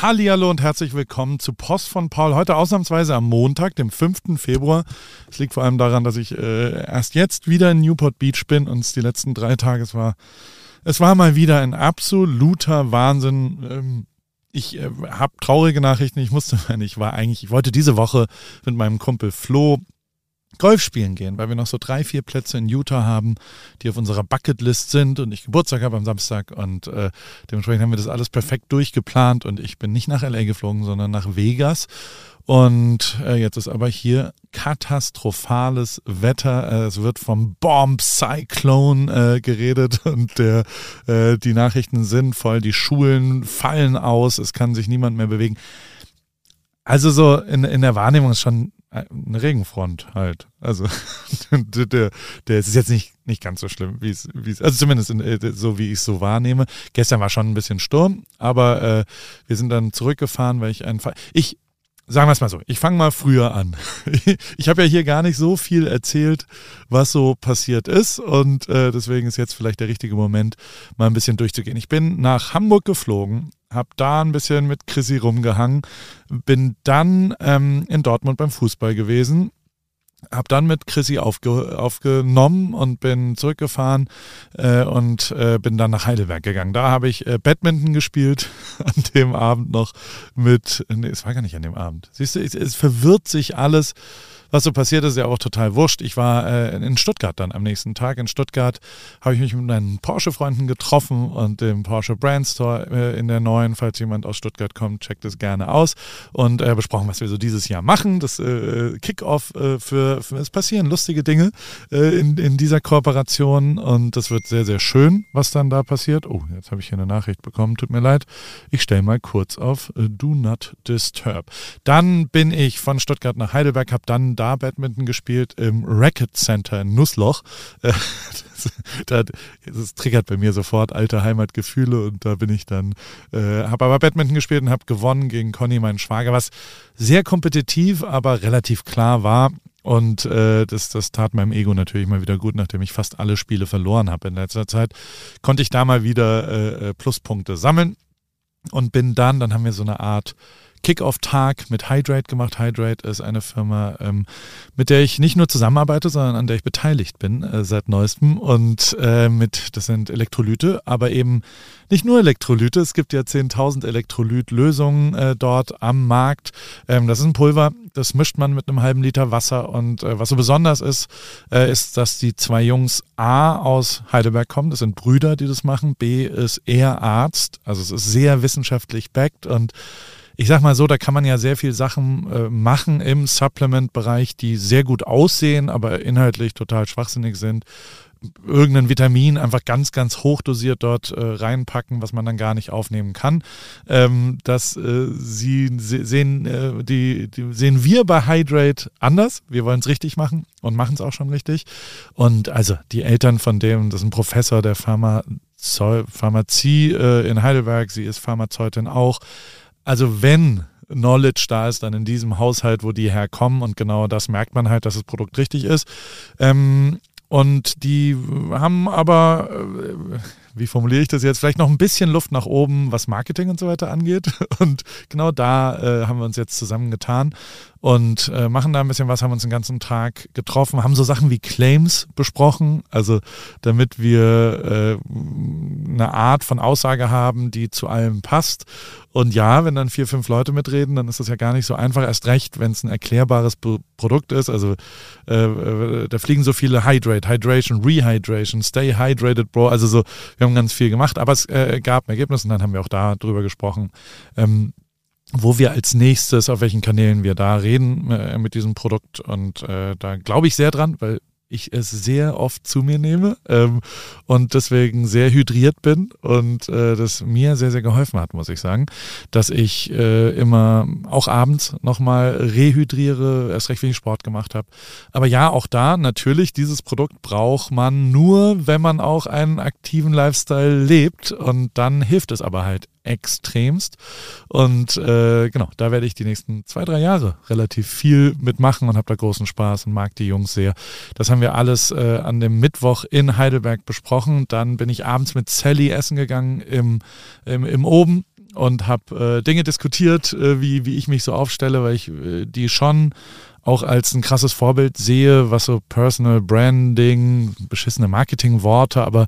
Hallihallo und herzlich willkommen zu Post von Paul. Heute ausnahmsweise am Montag, dem 5. Februar. Es liegt vor allem daran, dass ich äh, erst jetzt wieder in Newport Beach bin und es die letzten drei Tage, es war, es war mal wieder ein absoluter Wahnsinn. Ähm, ich äh, habe traurige Nachrichten. Ich musste, ich war eigentlich, ich wollte diese Woche mit meinem Kumpel Flo Golf spielen gehen, weil wir noch so drei, vier Plätze in Utah haben, die auf unserer Bucketlist sind und ich Geburtstag habe am Samstag und äh, dementsprechend haben wir das alles perfekt durchgeplant und ich bin nicht nach LA geflogen, sondern nach Vegas und äh, jetzt ist aber hier katastrophales Wetter. Äh, es wird vom Bomb Cyclone äh, geredet und der, äh, die Nachrichten sind voll, die Schulen fallen aus, es kann sich niemand mehr bewegen. Also so in, in der Wahrnehmung ist schon eine Regenfront halt. Also der, der ist jetzt nicht, nicht ganz so schlimm, wie es, wie es, also zumindest in, äh, so wie ich es so wahrnehme. Gestern war schon ein bisschen Sturm, aber äh, wir sind dann zurückgefahren, weil ich einen Fall. Ich, sagen wir es mal so, ich fange mal früher an. Ich habe ja hier gar nicht so viel erzählt, was so passiert ist und äh, deswegen ist jetzt vielleicht der richtige Moment, mal ein bisschen durchzugehen. Ich bin nach Hamburg geflogen habe da ein bisschen mit Chrissy rumgehangen, bin dann ähm, in Dortmund beim Fußball gewesen, habe dann mit Chrissy aufge, aufgenommen und bin zurückgefahren äh, und äh, bin dann nach Heidelberg gegangen. Da habe ich äh, Badminton gespielt an dem Abend noch mit, nee, es war gar nicht an dem Abend. Siehst du, es, es verwirrt sich alles was so passiert ist, ja auch total wurscht. Ich war äh, in Stuttgart dann am nächsten Tag. In Stuttgart habe ich mich mit meinen Porsche-Freunden getroffen und dem Porsche Brand Store äh, in der neuen. Falls jemand aus Stuttgart kommt, checkt es gerne aus. Und äh, besprochen, was wir so dieses Jahr machen. Das Kickoff für, es passieren lustige Dinge äh, in, in dieser Kooperation und das wird sehr, sehr schön, was dann da passiert. Oh, jetzt habe ich hier eine Nachricht bekommen, tut mir leid. Ich stelle mal kurz auf äh, Do Not Disturb. Dann bin ich von Stuttgart nach Heidelberg, habe dann da Badminton gespielt im Racket Center in Nussloch. das, das, triggert bei mir sofort alte Heimatgefühle und da bin ich dann, äh, habe aber Badminton gespielt und habe gewonnen gegen Conny, meinen Schwager, was sehr kompetitiv, aber relativ klar war. Und äh, das, das tat meinem Ego natürlich mal wieder gut, nachdem ich fast alle Spiele verloren habe in letzter Zeit. Konnte ich da mal wieder äh, äh Pluspunkte sammeln und bin dann, dann haben wir so eine Art Kick-Off-Tag mit Hydrate gemacht. Hydrate ist eine Firma, ähm, mit der ich nicht nur zusammenarbeite, sondern an der ich beteiligt bin äh, seit neuestem. Und äh, mit, das sind Elektrolyte, aber eben nicht nur Elektrolyte. Es gibt ja 10.000 Elektrolyt-Lösungen äh, dort am Markt. Ähm, das ist ein Pulver, das mischt man mit einem halben Liter Wasser. Und äh, was so besonders ist, äh, ist, dass die zwei Jungs A aus Heidelberg kommen. Das sind Brüder, die das machen. B ist eher Arzt. Also es ist sehr wissenschaftlich backed und ich sag mal so, da kann man ja sehr viel Sachen äh, machen im Supplement-Bereich, die sehr gut aussehen, aber inhaltlich total schwachsinnig sind. Irgendein Vitamin einfach ganz, ganz hochdosiert dort äh, reinpacken, was man dann gar nicht aufnehmen kann. Ähm, das äh, sie, sehen, äh, die, die, sehen wir bei Hydrate anders. Wir wollen es richtig machen und machen es auch schon richtig. Und also die Eltern von dem, das ist ein Professor der Pharma Pharmazie äh, in Heidelberg, sie ist Pharmazeutin auch. Also wenn Knowledge da ist, dann in diesem Haushalt, wo die herkommen und genau das merkt man halt, dass das Produkt richtig ist. Ähm, und die haben aber, äh, wie formuliere ich das jetzt, vielleicht noch ein bisschen Luft nach oben, was Marketing und so weiter angeht. Und genau da äh, haben wir uns jetzt zusammengetan und äh, machen da ein bisschen was, haben uns den ganzen Tag getroffen, haben so Sachen wie Claims besprochen, also damit wir äh, eine Art von Aussage haben, die zu allem passt. Und ja, wenn dann vier, fünf Leute mitreden, dann ist das ja gar nicht so einfach, erst recht, wenn es ein erklärbares Pro Produkt ist. Also äh, äh, da fliegen so viele Hydrate, Hydration, Rehydration, Stay Hydrated, Bro. Also so, wir haben ganz viel gemacht, aber es äh, gab ein Ergebnis und dann haben wir auch da drüber gesprochen. Ähm, wo wir als nächstes, auf welchen Kanälen wir da reden äh, mit diesem Produkt. Und äh, da glaube ich sehr dran, weil ich es sehr oft zu mir nehme ähm, und deswegen sehr hydriert bin und äh, das mir sehr, sehr geholfen hat, muss ich sagen, dass ich äh, immer auch abends nochmal rehydriere, erst recht wenig Sport gemacht habe. Aber ja, auch da natürlich, dieses Produkt braucht man nur, wenn man auch einen aktiven Lifestyle lebt und dann hilft es aber halt extremst. Und äh, genau, da werde ich die nächsten zwei, drei Jahre relativ viel mitmachen und habe da großen Spaß und mag die Jungs sehr. Das haben wir alles äh, an dem Mittwoch in Heidelberg besprochen. Dann bin ich abends mit Sally essen gegangen im, im, im Oben und habe äh, Dinge diskutiert, äh, wie, wie ich mich so aufstelle, weil ich äh, die schon auch als ein krasses Vorbild sehe, was so Personal Branding, beschissene Marketingworte, aber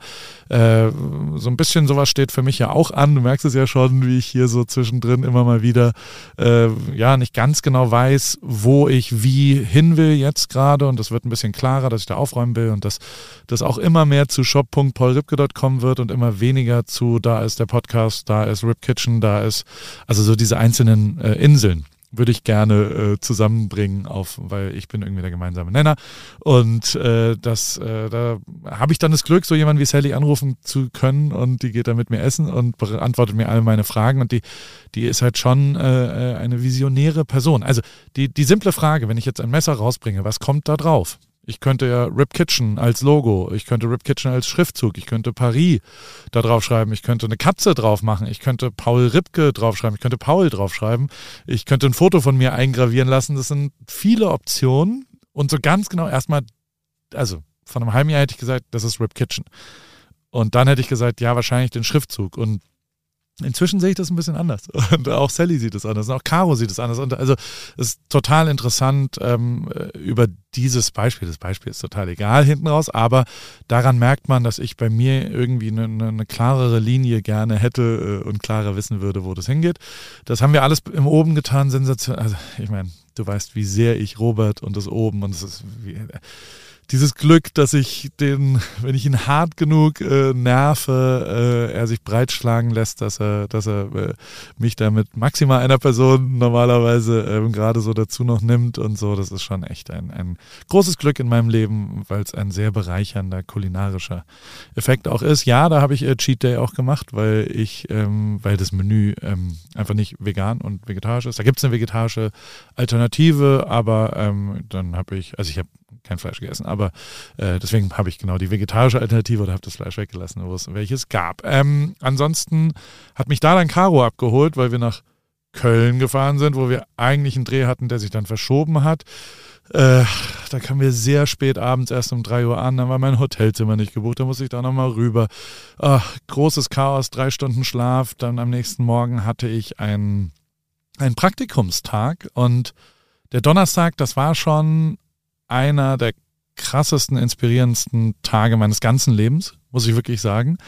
äh, so ein bisschen sowas steht für mich ja auch an. Du merkst es ja schon, wie ich hier so zwischendrin immer mal wieder äh, ja nicht ganz genau weiß, wo ich wie hin will jetzt gerade und das wird ein bisschen klarer, dass ich da aufräumen will und dass das auch immer mehr zu shop.paulripke.com wird und immer weniger zu da ist der Podcast, da ist Rip Kitchen, da ist also so diese einzelnen äh, Inseln würde ich gerne äh, zusammenbringen, auf, weil ich bin irgendwie der gemeinsame Nenner. Und äh, das, äh, da habe ich dann das Glück, so jemanden wie Sally anrufen zu können und die geht dann mit mir essen und beantwortet mir alle meine Fragen. Und die, die ist halt schon äh, äh eine visionäre Person. Also die, die simple Frage, wenn ich jetzt ein Messer rausbringe, was kommt da drauf? Ich könnte ja Rip Kitchen als Logo, ich könnte Rip Kitchen als Schriftzug, ich könnte Paris da drauf schreiben, ich könnte eine Katze drauf machen, ich könnte Paul Ripke draufschreiben, ich könnte Paul draufschreiben, ich könnte ein Foto von mir eingravieren lassen. Das sind viele Optionen und so ganz genau erstmal, also von einem halben Jahr hätte ich gesagt, das ist Rip Kitchen. Und dann hätte ich gesagt, ja, wahrscheinlich den Schriftzug. Und Inzwischen sehe ich das ein bisschen anders. Und auch Sally sieht es anders. Und auch Caro sieht es anders. Und also es ist total interessant ähm, über dieses Beispiel. Das Beispiel ist total egal hinten raus, aber daran merkt man, dass ich bei mir irgendwie eine, eine klarere Linie gerne hätte äh, und klarer wissen würde, wo das hingeht. Das haben wir alles im Oben getan. Sensation. Also ich meine, du weißt, wie sehr ich Robert und das Oben und es ist wie, dieses Glück, dass ich den, wenn ich ihn hart genug äh, nerve, äh, er sich breitschlagen lässt, dass er, dass er äh, mich da mit maximal einer Person normalerweise ähm, gerade so dazu noch nimmt und so. Das ist schon echt ein, ein großes Glück in meinem Leben, weil es ein sehr bereichernder kulinarischer Effekt auch ist. Ja, da habe ich äh, Cheat Day auch gemacht, weil ich, ähm, weil das Menü ähm, einfach nicht vegan und vegetarisch ist. Da gibt es eine vegetarische Alternative, aber ähm, dann habe ich, also ich habe kein Fleisch gegessen. Aber äh, deswegen habe ich genau die vegetarische Alternative oder habe das Fleisch weggelassen, wo es welches gab. Ähm, ansonsten hat mich da dann Caro abgeholt, weil wir nach Köln gefahren sind, wo wir eigentlich einen Dreh hatten, der sich dann verschoben hat. Äh, da kamen wir sehr spät abends erst um 3 Uhr an, dann war mein Hotelzimmer nicht gebucht, da musste ich da nochmal rüber. Ach, großes Chaos, drei Stunden Schlaf, dann am nächsten Morgen hatte ich einen, einen Praktikumstag und der Donnerstag, das war schon einer der krassesten, inspirierendsten Tage meines ganzen Lebens, muss ich wirklich sagen.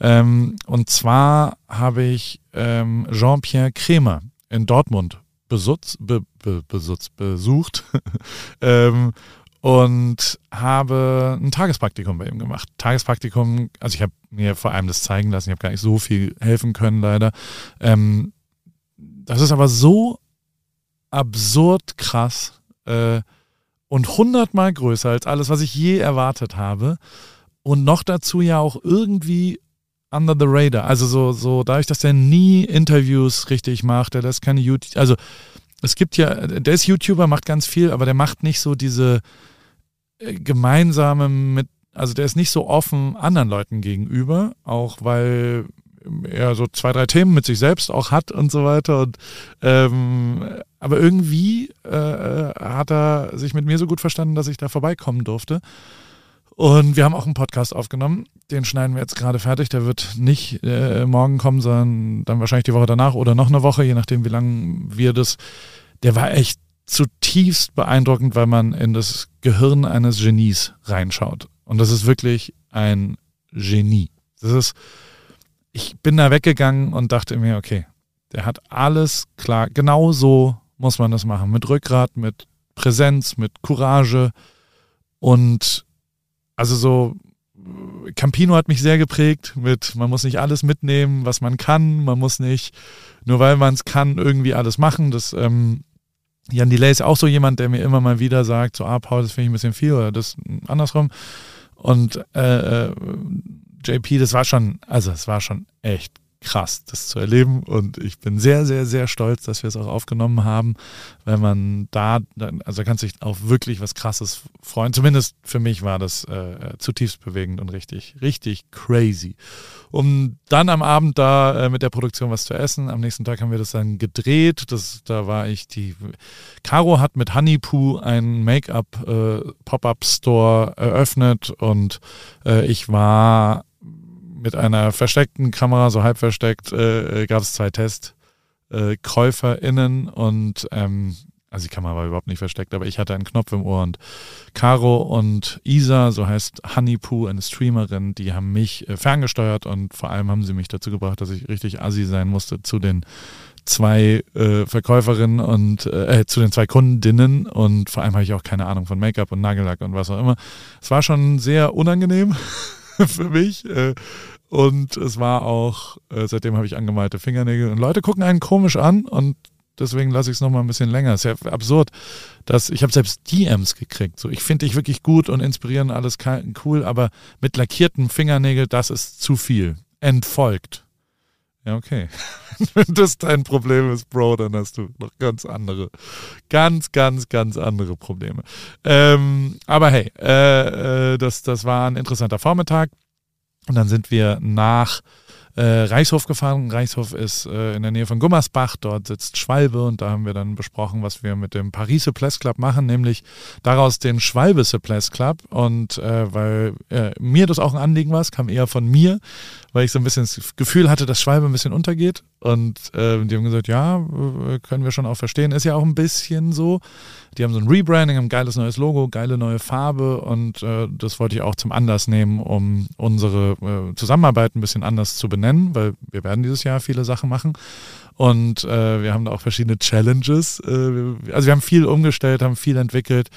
Ähm, und zwar habe ich ähm, Jean-Pierre Kremer in Dortmund besutz, be, be, besutz, besucht ähm, und habe ein Tagespraktikum bei ihm gemacht. Tagespraktikum, also ich habe mir vor allem das zeigen lassen, ich habe gar nicht so viel helfen können, leider. Ähm, das ist aber so absurd krass. Äh, und hundertmal größer als alles, was ich je erwartet habe. Und noch dazu ja auch irgendwie under the radar. Also so, so dadurch, dass er nie Interviews richtig macht, der lässt keine YouTube, also es gibt ja, der ist YouTuber, macht ganz viel, aber der macht nicht so diese äh, gemeinsame mit, also der ist nicht so offen anderen Leuten gegenüber, auch weil er so zwei, drei Themen mit sich selbst auch hat und so weiter. Und ähm, aber irgendwie äh, äh, hat er sich mit mir so gut verstanden, dass ich da vorbeikommen durfte. Und wir haben auch einen Podcast aufgenommen. Den schneiden wir jetzt gerade fertig. Der wird nicht äh, morgen kommen, sondern dann wahrscheinlich die Woche danach oder noch eine Woche, je nachdem, wie lange wir das. Der war echt zutiefst beeindruckend, weil man in das Gehirn eines Genies reinschaut. Und das ist wirklich ein Genie. Das ist, ich bin da weggegangen und dachte mir, okay, der hat alles klar, genau so muss man das machen. Mit Rückgrat, mit Präsenz, mit Courage. Und also so, Campino hat mich sehr geprägt mit, man muss nicht alles mitnehmen, was man kann. Man muss nicht, nur weil man es kann, irgendwie alles machen. Das, ähm, Jan Delay ist auch so jemand, der mir immer mal wieder sagt, so, ah, Paul, das finde ich ein bisschen viel oder das andersrum. Und äh, äh JP, das war schon, also es war schon echt krass, das zu erleben. Und ich bin sehr, sehr, sehr stolz, dass wir es auch aufgenommen haben, wenn man da, also kannst du dich auch wirklich was Krasses freuen. Zumindest für mich war das äh, zutiefst bewegend und richtig, richtig crazy. Um dann am Abend da äh, mit der Produktion was zu essen. Am nächsten Tag haben wir das dann gedreht. Das, da war ich die. Caro hat mit Honeypoo einen Make-up äh, Pop-up Store eröffnet und äh, ich war mit einer versteckten Kamera, so halb versteckt, äh, gab es zwei TestkäuferInnen und ähm, also die Kamera war überhaupt nicht versteckt, aber ich hatte einen Knopf im Ohr und Caro und Isa, so heißt Honeypoo, eine Streamerin, die haben mich äh, ferngesteuert und vor allem haben sie mich dazu gebracht, dass ich richtig assi sein musste zu den zwei äh, Verkäuferinnen und äh, zu den zwei Kundinnen und vor allem habe ich auch keine Ahnung von Make-up und Nagellack und was auch immer. Es war schon sehr unangenehm für mich. Äh, und es war auch, äh, seitdem habe ich angemalte Fingernägel und Leute gucken einen komisch an und deswegen lasse ich es nochmal ein bisschen länger. Ist ja absurd, dass ich habe selbst DMs gekriegt. So, ich finde dich wirklich gut und inspirierend, alles cool, aber mit lackierten Fingernägeln, das ist zu viel. Entfolgt. Ja, okay. Wenn das dein Problem ist, Bro, dann hast du noch ganz andere, ganz, ganz, ganz andere Probleme. Ähm, aber hey, äh, äh, das, das war ein interessanter Vormittag. Und dann sind wir nach äh, Reichshof gefahren. Reichshof ist äh, in der Nähe von Gummersbach. Dort sitzt Schwalbe und da haben wir dann besprochen, was wir mit dem Paris Suples Club machen, nämlich daraus den Schwalbe Suples Club. Und äh, weil äh, mir das auch ein Anliegen war, es kam eher von mir, weil ich so ein bisschen das Gefühl hatte, dass Schwalbe ein bisschen untergeht. Und äh, die haben gesagt, ja, äh, können wir schon auch verstehen. Ist ja auch ein bisschen so. Die haben so ein Rebranding, ein geiles neues Logo, geile neue Farbe und äh, das wollte ich auch zum Anlass nehmen, um unsere äh, Zusammenarbeit ein bisschen anders zu benennen, weil wir werden dieses Jahr viele Sachen machen. Und äh, wir haben da auch verschiedene Challenges. Äh, also wir haben viel umgestellt, haben viel entwickelt.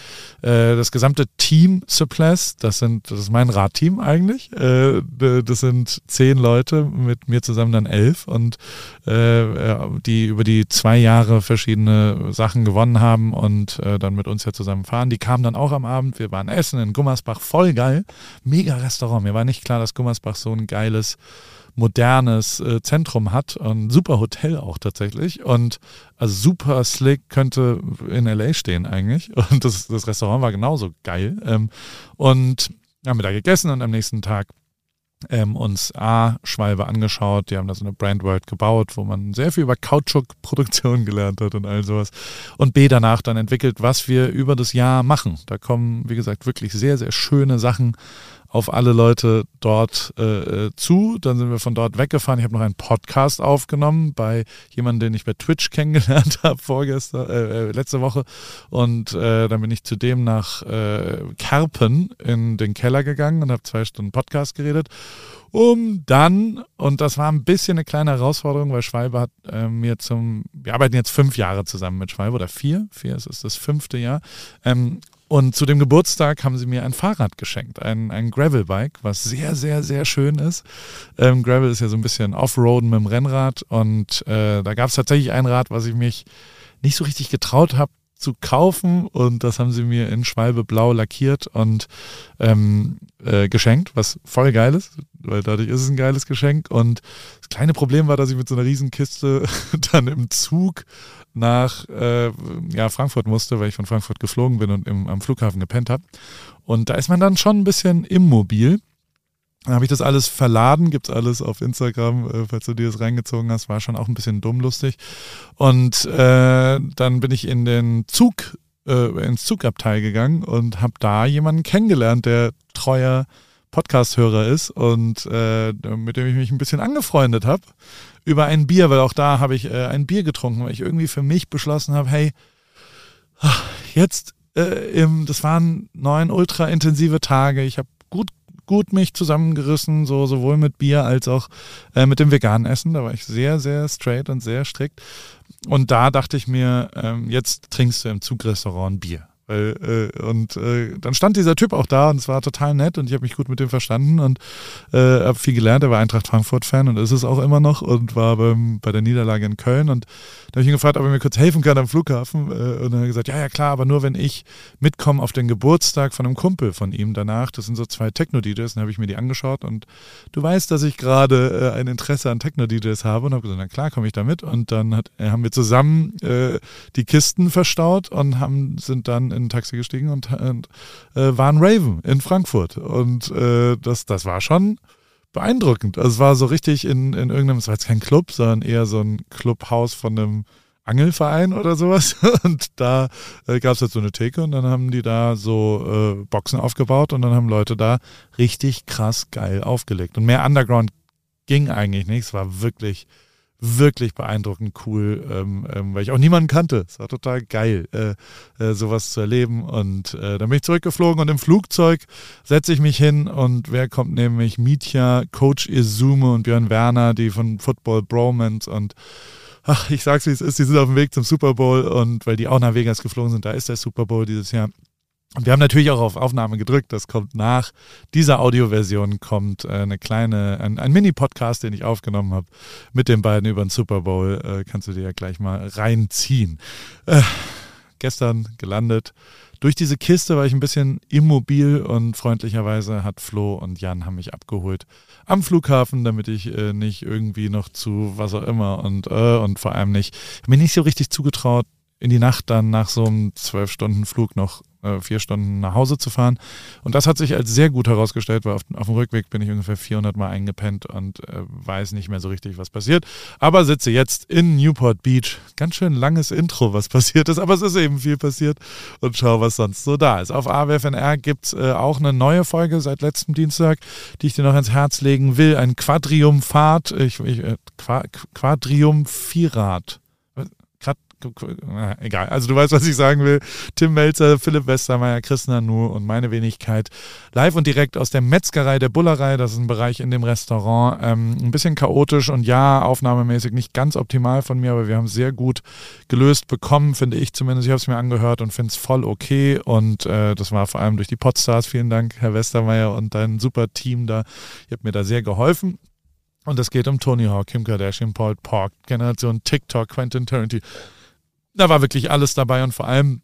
Äh, das gesamte Team Suppless, das sind, das ist mein Radteam eigentlich. Äh, das sind zehn Leute, mit mir zusammen dann elf und äh, die über die zwei Jahre verschiedene Sachen gewonnen haben und äh, dann mit uns ja zusammen fahren. Die kamen dann auch am Abend. Wir waren essen in Gummersbach, voll geil. Mega Restaurant. Mir war nicht klar, dass Gummersbach so ein geiles modernes äh, Zentrum hat. Ein super Hotel auch tatsächlich. Und also super slick könnte in LA stehen eigentlich. Und das, das Restaurant war genauso geil. Ähm, und haben wir da gegessen und am nächsten Tag ähm, uns A, Schwalbe angeschaut. Die haben da so eine Brandworld gebaut, wo man sehr viel über Kautschuk-Produktion gelernt hat und all sowas. Und B, danach dann entwickelt, was wir über das Jahr machen. Da kommen, wie gesagt, wirklich sehr, sehr schöne Sachen auf alle Leute dort äh, zu. Dann sind wir von dort weggefahren. Ich habe noch einen Podcast aufgenommen bei jemandem, den ich bei Twitch kennengelernt habe vorgestern, äh, äh, letzte Woche. Und äh, dann bin ich zudem nach äh, Kerpen in den Keller gegangen und habe zwei Stunden Podcast geredet. Um dann, und das war ein bisschen eine kleine Herausforderung, weil Schwalbe hat äh, mir zum, wir arbeiten jetzt fünf Jahre zusammen mit Schwalbe oder vier, vier ist es das fünfte Jahr. Ähm, und zu dem Geburtstag haben sie mir ein Fahrrad geschenkt, ein, ein Gravelbike, was sehr, sehr, sehr schön ist. Ähm, Gravel ist ja so ein bisschen Offroaden mit dem Rennrad und äh, da gab es tatsächlich ein Rad, was ich mich nicht so richtig getraut habe zu kaufen und das haben sie mir in Schwalbe blau lackiert und ähm, äh, geschenkt, was voll geil ist, weil dadurch ist es ein geiles Geschenk und das kleine Problem war, dass ich mit so einer Riesenkiste dann im Zug nach äh, ja, Frankfurt musste, weil ich von Frankfurt geflogen bin und im, am Flughafen gepennt habe. Und da ist man dann schon ein bisschen immobil. Dann habe ich das alles verladen, gibt es alles auf Instagram, äh, falls du dir das reingezogen hast, war schon auch ein bisschen dummlustig. Und äh, dann bin ich in den Zug, äh, ins Zugabteil gegangen und habe da jemanden kennengelernt, der treuer Podcast-Hörer ist und äh, mit dem ich mich ein bisschen angefreundet habe über ein Bier, weil auch da habe ich äh, ein Bier getrunken, weil ich irgendwie für mich beschlossen habe, hey, jetzt, äh, im, das waren neun ultra intensive Tage, ich habe gut gut mich zusammengerissen, so sowohl mit Bier als auch äh, mit dem veganen Essen. Da war ich sehr, sehr straight und sehr strikt. Und da dachte ich mir, ähm, jetzt trinkst du im Zugrestaurant Bier. Weil, äh, und äh, dann stand dieser Typ auch da und es war total nett und ich habe mich gut mit dem verstanden und äh, habe viel gelernt. Er war Eintracht Frankfurt-Fan und ist es auch immer noch und war beim, bei der Niederlage in Köln. Und da habe ich ihn gefragt, ob er mir kurz helfen kann am Flughafen. Äh, und dann hat er gesagt, ja, ja klar, aber nur wenn ich mitkomme auf den Geburtstag von einem Kumpel von ihm danach. Das sind so zwei Techno-DJs. Dann habe ich mir die angeschaut und du weißt, dass ich gerade äh, ein Interesse an Techno-DJs habe und habe gesagt, na klar, komme ich da mit. Und dann hat, äh, haben wir zusammen äh, die Kisten verstaut und haben, sind dann in in ein Taxi gestiegen und, und äh, waren Raven in Frankfurt. Und äh, das, das war schon beeindruckend. Also es war so richtig in, in irgendeinem, es war jetzt kein Club, sondern eher so ein Clubhaus von einem Angelverein oder sowas. Und da äh, gab es halt so eine Theke und dann haben die da so äh, Boxen aufgebaut und dann haben Leute da richtig krass geil aufgelegt. Und mehr Underground ging eigentlich nicht. Es war wirklich, wirklich beeindruckend cool, ähm, ähm, weil ich auch niemanden kannte. Es war total geil, äh, äh, sowas zu erleben. Und äh, dann bin ich zurückgeflogen und im Flugzeug setze ich mich hin und wer kommt nämlich? Mietja, Coach Izume und Björn Werner, die von Football Bromance und ach, ich sag's wie es ist, die sind auf dem Weg zum Super Bowl und weil die auch nach Vegas geflogen sind, da ist der Super Bowl dieses Jahr. Und wir haben natürlich auch auf Aufnahme gedrückt. Das kommt nach dieser Audioversion kommt äh, eine kleine, ein, ein Mini-Podcast, den ich aufgenommen habe mit den beiden über den Super Bowl. Äh, kannst du dir ja gleich mal reinziehen. Äh, gestern gelandet. Durch diese Kiste war ich ein bisschen immobil und freundlicherweise hat Flo und Jan haben mich abgeholt am Flughafen, damit ich äh, nicht irgendwie noch zu was auch immer und äh, und vor allem nicht, mir nicht so richtig zugetraut, in die Nacht dann nach so einem zwölf Stunden Flug noch äh, vier Stunden nach Hause zu fahren. Und das hat sich als sehr gut herausgestellt, weil auf, auf dem Rückweg bin ich ungefähr 400 Mal eingepennt und äh, weiß nicht mehr so richtig, was passiert. Aber sitze jetzt in Newport Beach. Ganz schön langes Intro, was passiert ist, aber es ist eben viel passiert und schau, was sonst so da ist. Auf AWFNR gibt es äh, auch eine neue Folge seit letztem Dienstag, die ich dir noch ins Herz legen will. Ein Quadriumphat, ich, ich, äh, Quadriumphirat egal. Also du weißt, was ich sagen will. Tim Melzer, Philipp Westermeier, Chris Nanu und meine Wenigkeit. Live und direkt aus der Metzgerei der Bullerei. Das ist ein Bereich in dem Restaurant. Ähm, ein bisschen chaotisch und ja, aufnahmemäßig nicht ganz optimal von mir, aber wir haben es sehr gut gelöst bekommen, finde ich zumindest. Ich habe es mir angehört und finde es voll okay. Und äh, das war vor allem durch die Podstars. Vielen Dank, Herr Westermeier und dein super Team da. Ihr habt mir da sehr geholfen. Und es geht um Tony Hawk, Kim Kardashian, Paul Park, Generation TikTok, Quentin Tarantino da war wirklich alles dabei und vor allem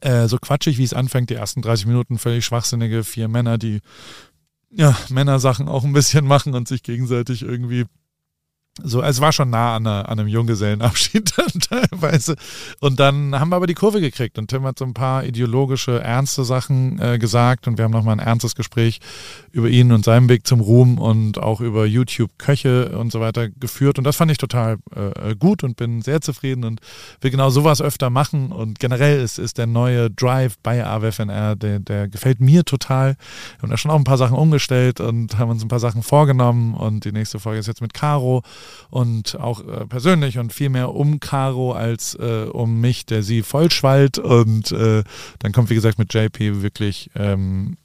äh, so quatschig, wie es anfängt, die ersten 30 Minuten völlig schwachsinnige vier Männer, die ja Männersachen auch ein bisschen machen und sich gegenseitig irgendwie so, es war schon nah an, einer, an einem Junggesellenabschied teilweise. Und dann haben wir aber die Kurve gekriegt und Tim hat so ein paar ideologische, ernste Sachen äh, gesagt und wir haben nochmal ein ernstes Gespräch über ihn und seinen Weg zum Ruhm und auch über YouTube Köche und so weiter geführt. Und das fand ich total äh, gut und bin sehr zufrieden und will genau sowas öfter machen. Und generell ist, ist der neue Drive bei AWFNR, der, der gefällt mir total. Wir haben da schon auch ein paar Sachen umgestellt und haben uns ein paar Sachen vorgenommen und die nächste Folge ist jetzt mit Caro und auch äh, persönlich und viel mehr um Caro als äh, um mich, der sie vollschwallt. Und äh, dann kommt, wie gesagt, mit JP wirklich, ähm,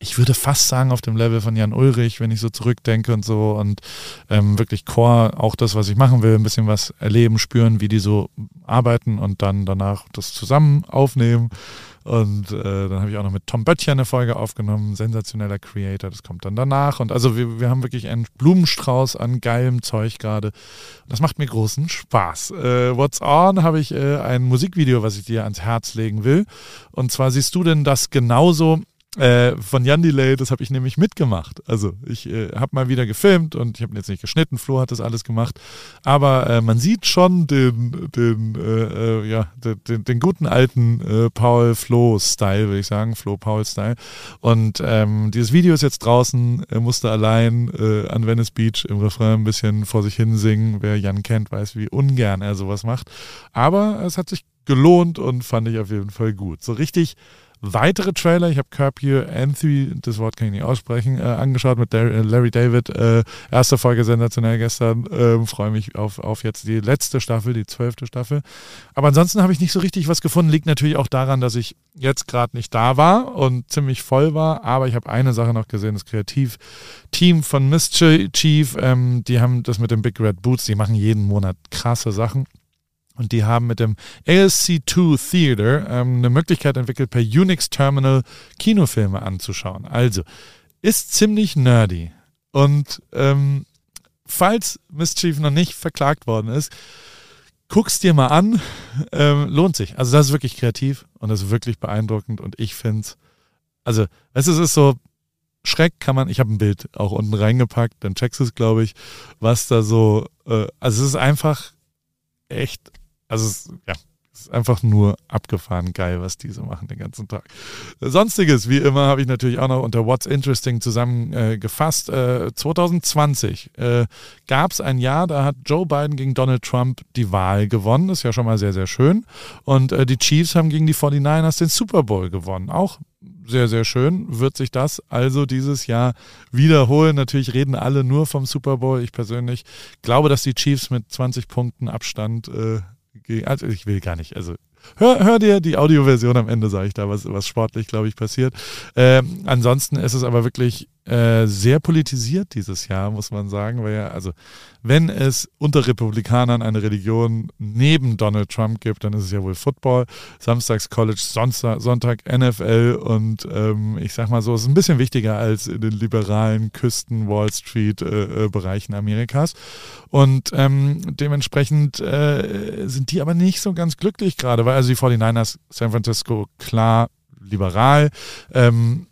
ich würde fast sagen, auf dem Level von Jan Ulrich, wenn ich so zurückdenke und so. Und ähm, wirklich Core, auch das, was ich machen will, ein bisschen was erleben, spüren, wie die so arbeiten und dann danach das zusammen aufnehmen. Und äh, dann habe ich auch noch mit Tom Böttcher eine Folge aufgenommen, sensationeller Creator, das kommt dann danach. Und also wir, wir haben wirklich einen Blumenstrauß an geilem Zeug gerade. Das macht mir großen Spaß. Äh, What's On habe ich äh, ein Musikvideo, was ich dir ans Herz legen will. Und zwar siehst du denn das genauso äh, von Jan Delay, das habe ich nämlich mitgemacht. Also ich äh, habe mal wieder gefilmt und ich habe jetzt nicht geschnitten, Flo hat das alles gemacht. Aber äh, man sieht schon den, den, äh, äh, ja, den, den, guten alten äh, Paul Flo-Style, würde ich sagen, Flo-Paul-Style. Und ähm, dieses Video ist jetzt draußen, er musste allein an Venice Beach im Refrain ein bisschen vor sich hin singen. Wer Jan kennt, weiß, wie ungern er sowas macht. Aber es hat sich gelohnt und fand ich auf jeden Fall gut. So richtig weitere Trailer. Ich habe Curb Your Anthony, das Wort kann ich nicht aussprechen, äh, angeschaut mit äh, Larry David. Äh, erste Folge sensationell gestern. Ähm, Freue mich auf, auf jetzt die letzte Staffel, die zwölfte Staffel. Aber ansonsten habe ich nicht so richtig was gefunden. Liegt natürlich auch daran, dass ich jetzt gerade nicht da war und ziemlich voll war. Aber ich habe eine Sache noch gesehen, das Kreativteam von Mischief. Ähm, die haben das mit den Big Red Boots. Die machen jeden Monat krasse Sachen. Und die haben mit dem ASC2 Theater ähm, eine Möglichkeit entwickelt, per Unix Terminal Kinofilme anzuschauen. Also, ist ziemlich nerdy. Und ähm, falls Mischief noch nicht verklagt worden ist, guck's dir mal an. Ähm, lohnt sich. Also, das ist wirklich kreativ und das ist wirklich beeindruckend. Und ich finde es, also, weißt du, es ist so, Schreck kann man, ich habe ein Bild auch unten reingepackt, dann checkst du es, glaube ich, was da so, äh, also es ist einfach echt also es, ja, ist einfach nur abgefahren geil, was die so machen den ganzen Tag. Sonstiges, wie immer, habe ich natürlich auch noch unter What's Interesting zusammengefasst. Äh, 2020 äh, gab es ein Jahr, da hat Joe Biden gegen Donald Trump die Wahl gewonnen. Ist ja schon mal sehr, sehr schön. Und äh, die Chiefs haben gegen die 49ers den Super Bowl gewonnen. Auch sehr, sehr schön. Wird sich das also dieses Jahr wiederholen? Natürlich reden alle nur vom Super Bowl. Ich persönlich glaube, dass die Chiefs mit 20 Punkten Abstand äh, also ich will gar nicht, also hör, hör dir die Audioversion am Ende, sage ich da, was, was sportlich, glaube ich, passiert. Ähm, ansonsten ist es aber wirklich äh, sehr politisiert dieses Jahr, muss man sagen, weil ja, also wenn es unter Republikanern eine Religion neben Donald Trump gibt, dann ist es ja wohl Football, Samstags College, Sonntag, Sonntag NFL und ähm, ich sag mal so, es ist ein bisschen wichtiger als in den liberalen Küsten Wall Street äh, äh, Bereichen Amerikas und ähm, dementsprechend äh, sind die aber nicht so ganz glücklich gerade, weil also die 49ers San Francisco klar liberal, ähm,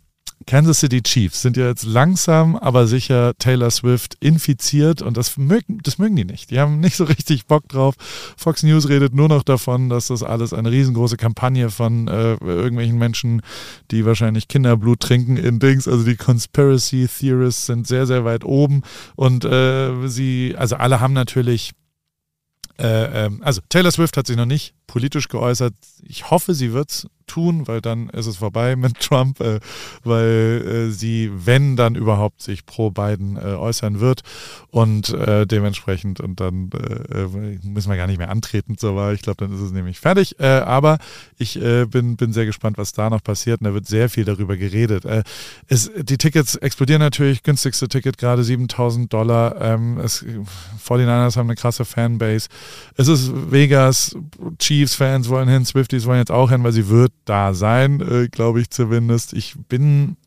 Kansas City Chiefs sind ja jetzt langsam, aber sicher Taylor Swift infiziert und das mögen, das mögen die nicht. Die haben nicht so richtig Bock drauf. Fox News redet nur noch davon, dass das alles eine riesengroße Kampagne von äh, irgendwelchen Menschen, die wahrscheinlich Kinderblut trinken in Dings. Also die Conspiracy Theorists sind sehr, sehr weit oben und äh, sie, also alle haben natürlich äh, ähm, also Taylor Swift hat sich noch nicht politisch geäußert. Ich hoffe, sie wird es tun, weil dann ist es vorbei mit Trump, äh, weil äh, sie, wenn dann überhaupt, sich pro Biden äh, äußern wird und äh, dementsprechend und dann äh, äh, müssen wir gar nicht mehr antreten zur Wahl. Ich glaube, dann ist es nämlich fertig. aber ich bin, bin sehr gespannt, was da noch passiert und da wird sehr viel darüber geredet. es, die Tickets explodieren natürlich, günstigste Ticket gerade 7000 Dollar. Ähm, es, 49ers haben eine krasse Fanbase. Es ist Vegas, Chiefs-Fans wollen hin, Swifties wollen jetzt auch hin, weil sie wird da sein, äh, glaube ich zumindest. Ich bin,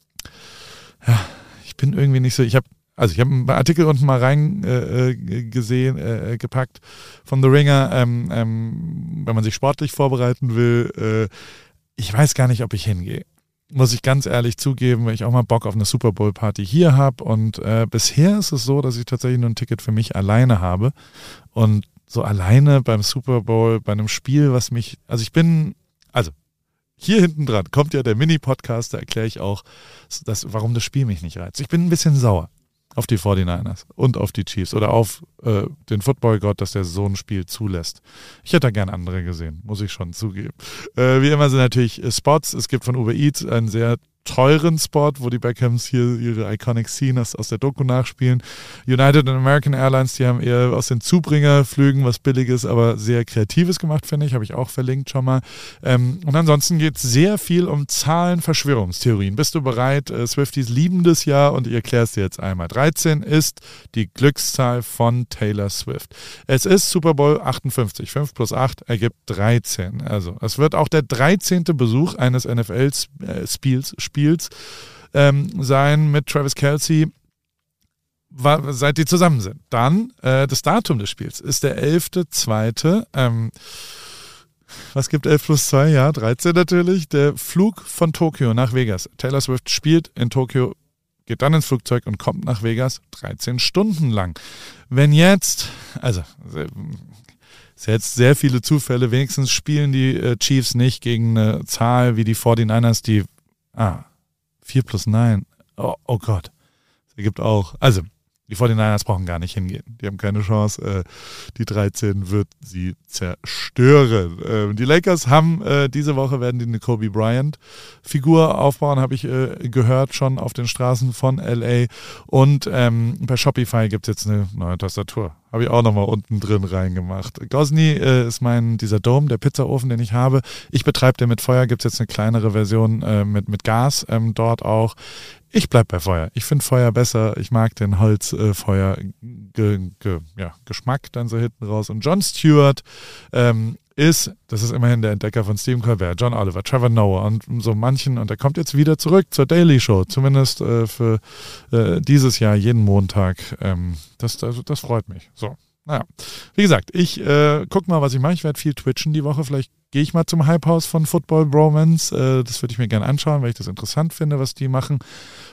ja, ich bin irgendwie nicht so, ich habe also ich habe einen Artikel unten mal rein äh, äh, gesehen, äh, gepackt von The Ringer, ähm, ähm, wenn man sich sportlich vorbereiten will. Äh, ich weiß gar nicht, ob ich hingehe. Muss ich ganz ehrlich zugeben, weil ich auch mal Bock auf eine Super Bowl Party hier habe. Und äh, bisher ist es so, dass ich tatsächlich nur ein Ticket für mich alleine habe. Und so alleine beim Super Bowl, bei einem Spiel, was mich, also ich bin, also hier hinten dran kommt ja der Mini-Podcast, da erkläre ich auch, dass, warum das Spiel mich nicht reizt. Ich bin ein bisschen sauer auf die 49ers und auf die Chiefs oder auf äh, den Football-Gott, dass der so ein Spiel zulässt. Ich hätte da gern andere gesehen, muss ich schon zugeben. Äh, wie immer sind natürlich Spots. Es gibt von Uber Eats einen sehr teuren Spot, wo die Beckhams hier ihre Iconic Scenes aus der Doku nachspielen. United and American Airlines, die haben eher aus den Zubringerflügen was Billiges, aber sehr Kreatives gemacht, finde ich. Habe ich auch verlinkt schon mal. Ähm, und ansonsten geht es sehr viel um Zahlen, Verschwörungstheorien. Bist du bereit? Äh, Swifties lieben das Jahr und ich erkläre es dir jetzt einmal. 13 ist die Glückszahl von Taylor Swift. Es ist Super Bowl 58. 5 plus 8 ergibt 13. Also es wird auch der 13. Besuch eines NFL-Spiels Spiels ähm, sein mit Travis Kelsey, seit die zusammen sind. Dann äh, das Datum des Spiels ist der 11.2. Ähm, was gibt 11 plus 2? Ja, 13 natürlich. Der Flug von Tokio nach Vegas. Taylor Swift spielt in Tokio, geht dann ins Flugzeug und kommt nach Vegas 13 Stunden lang. Wenn jetzt, also es jetzt sehr viele Zufälle, wenigstens spielen die äh, Chiefs nicht gegen eine Zahl wie die 49ers, die Ah, 4 plus 9. Oh, oh Gott. Das ergibt auch. Also, die 49ers brauchen gar nicht hingehen. Die haben keine Chance. Äh, die 13 wird sie zerstören. Ähm, die Lakers haben äh, diese Woche werden die eine Kobe Bryant Figur aufbauen, habe ich äh, gehört schon auf den Straßen von LA. Und ähm, bei Shopify gibt es jetzt eine neue Tastatur. Habe ich auch nochmal unten drin reingemacht. Gosni äh, ist mein, dieser Dome, der Pizzaofen, den ich habe. Ich betreibe den mit Feuer, gibt es jetzt eine kleinere Version äh, mit, mit Gas ähm, dort auch. Ich bleib bei Feuer. Ich finde Feuer besser. Ich mag den Holzfeuer äh, ja, Geschmack dann so hinten raus. Und John Stewart ähm, ist, das ist immerhin der Entdecker von Stephen Colbert, John Oliver, Trevor Noah und so manchen. Und er kommt jetzt wieder zurück zur Daily Show, zumindest äh, für äh, dieses Jahr jeden Montag. Ähm, das, das, das freut mich. So. Naja, wie gesagt, ich äh, guck mal, was ich mache. Ich werde viel twitchen die Woche. Vielleicht gehe ich mal zum Hype House von Football Bromance. Äh, das würde ich mir gerne anschauen, weil ich das interessant finde, was die machen.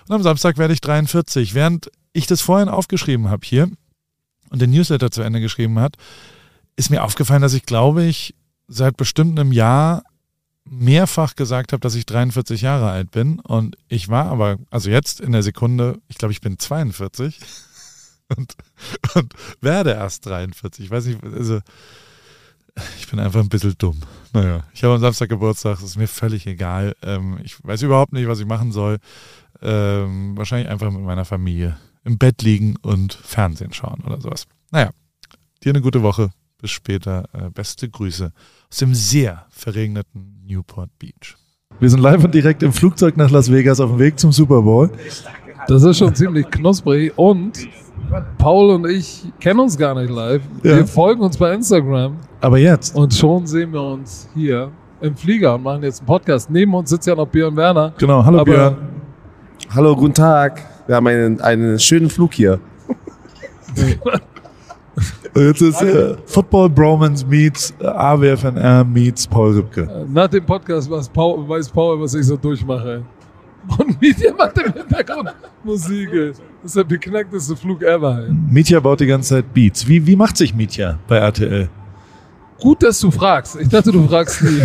Und am Samstag werde ich 43. Während ich das vorhin aufgeschrieben habe hier und den Newsletter zu Ende geschrieben hat, ist mir aufgefallen, dass ich glaube ich seit bestimmt einem Jahr mehrfach gesagt habe, dass ich 43 Jahre alt bin. Und ich war aber, also jetzt in der Sekunde, ich glaube, ich bin 42 und, und werde erst 43. Ich weiß nicht, also ich bin einfach ein bisschen dumm. Naja, ich habe am Samstag Geburtstag, es ist mir völlig egal. Ähm, ich weiß überhaupt nicht, was ich machen soll. Ähm, wahrscheinlich einfach mit meiner Familie im Bett liegen und Fernsehen schauen oder sowas. Naja, dir eine gute Woche. Bis später. Äh, beste Grüße aus dem sehr verregneten Newport Beach. Wir sind live und direkt im Flugzeug nach Las Vegas auf dem Weg zum Super Bowl. Das ist schon ziemlich knusprig und Paul und ich kennen uns gar nicht live. Ja. Wir folgen uns bei Instagram Aber jetzt. und schon sehen wir uns hier im Flieger und machen jetzt einen Podcast. Neben uns sitzt ja noch Björn Werner. Genau, hallo Aber- Björn. Hallo, guten Tag. Wir haben einen, einen schönen Flug hier. Jetzt ist äh, Football Bromance meets äh, AWFNR meets Paul Rübke. Nach dem Podcast weiß Paul, weiß Paul, was ich so durchmache. Und Media macht im Hintergrund Musik. Das ist der beknackteste Flug ever. Ey. Mietja baut die ganze Zeit Beats. Wie, wie macht sich Mietja bei RTL? Gut, dass du fragst. Ich dachte, du fragst nie.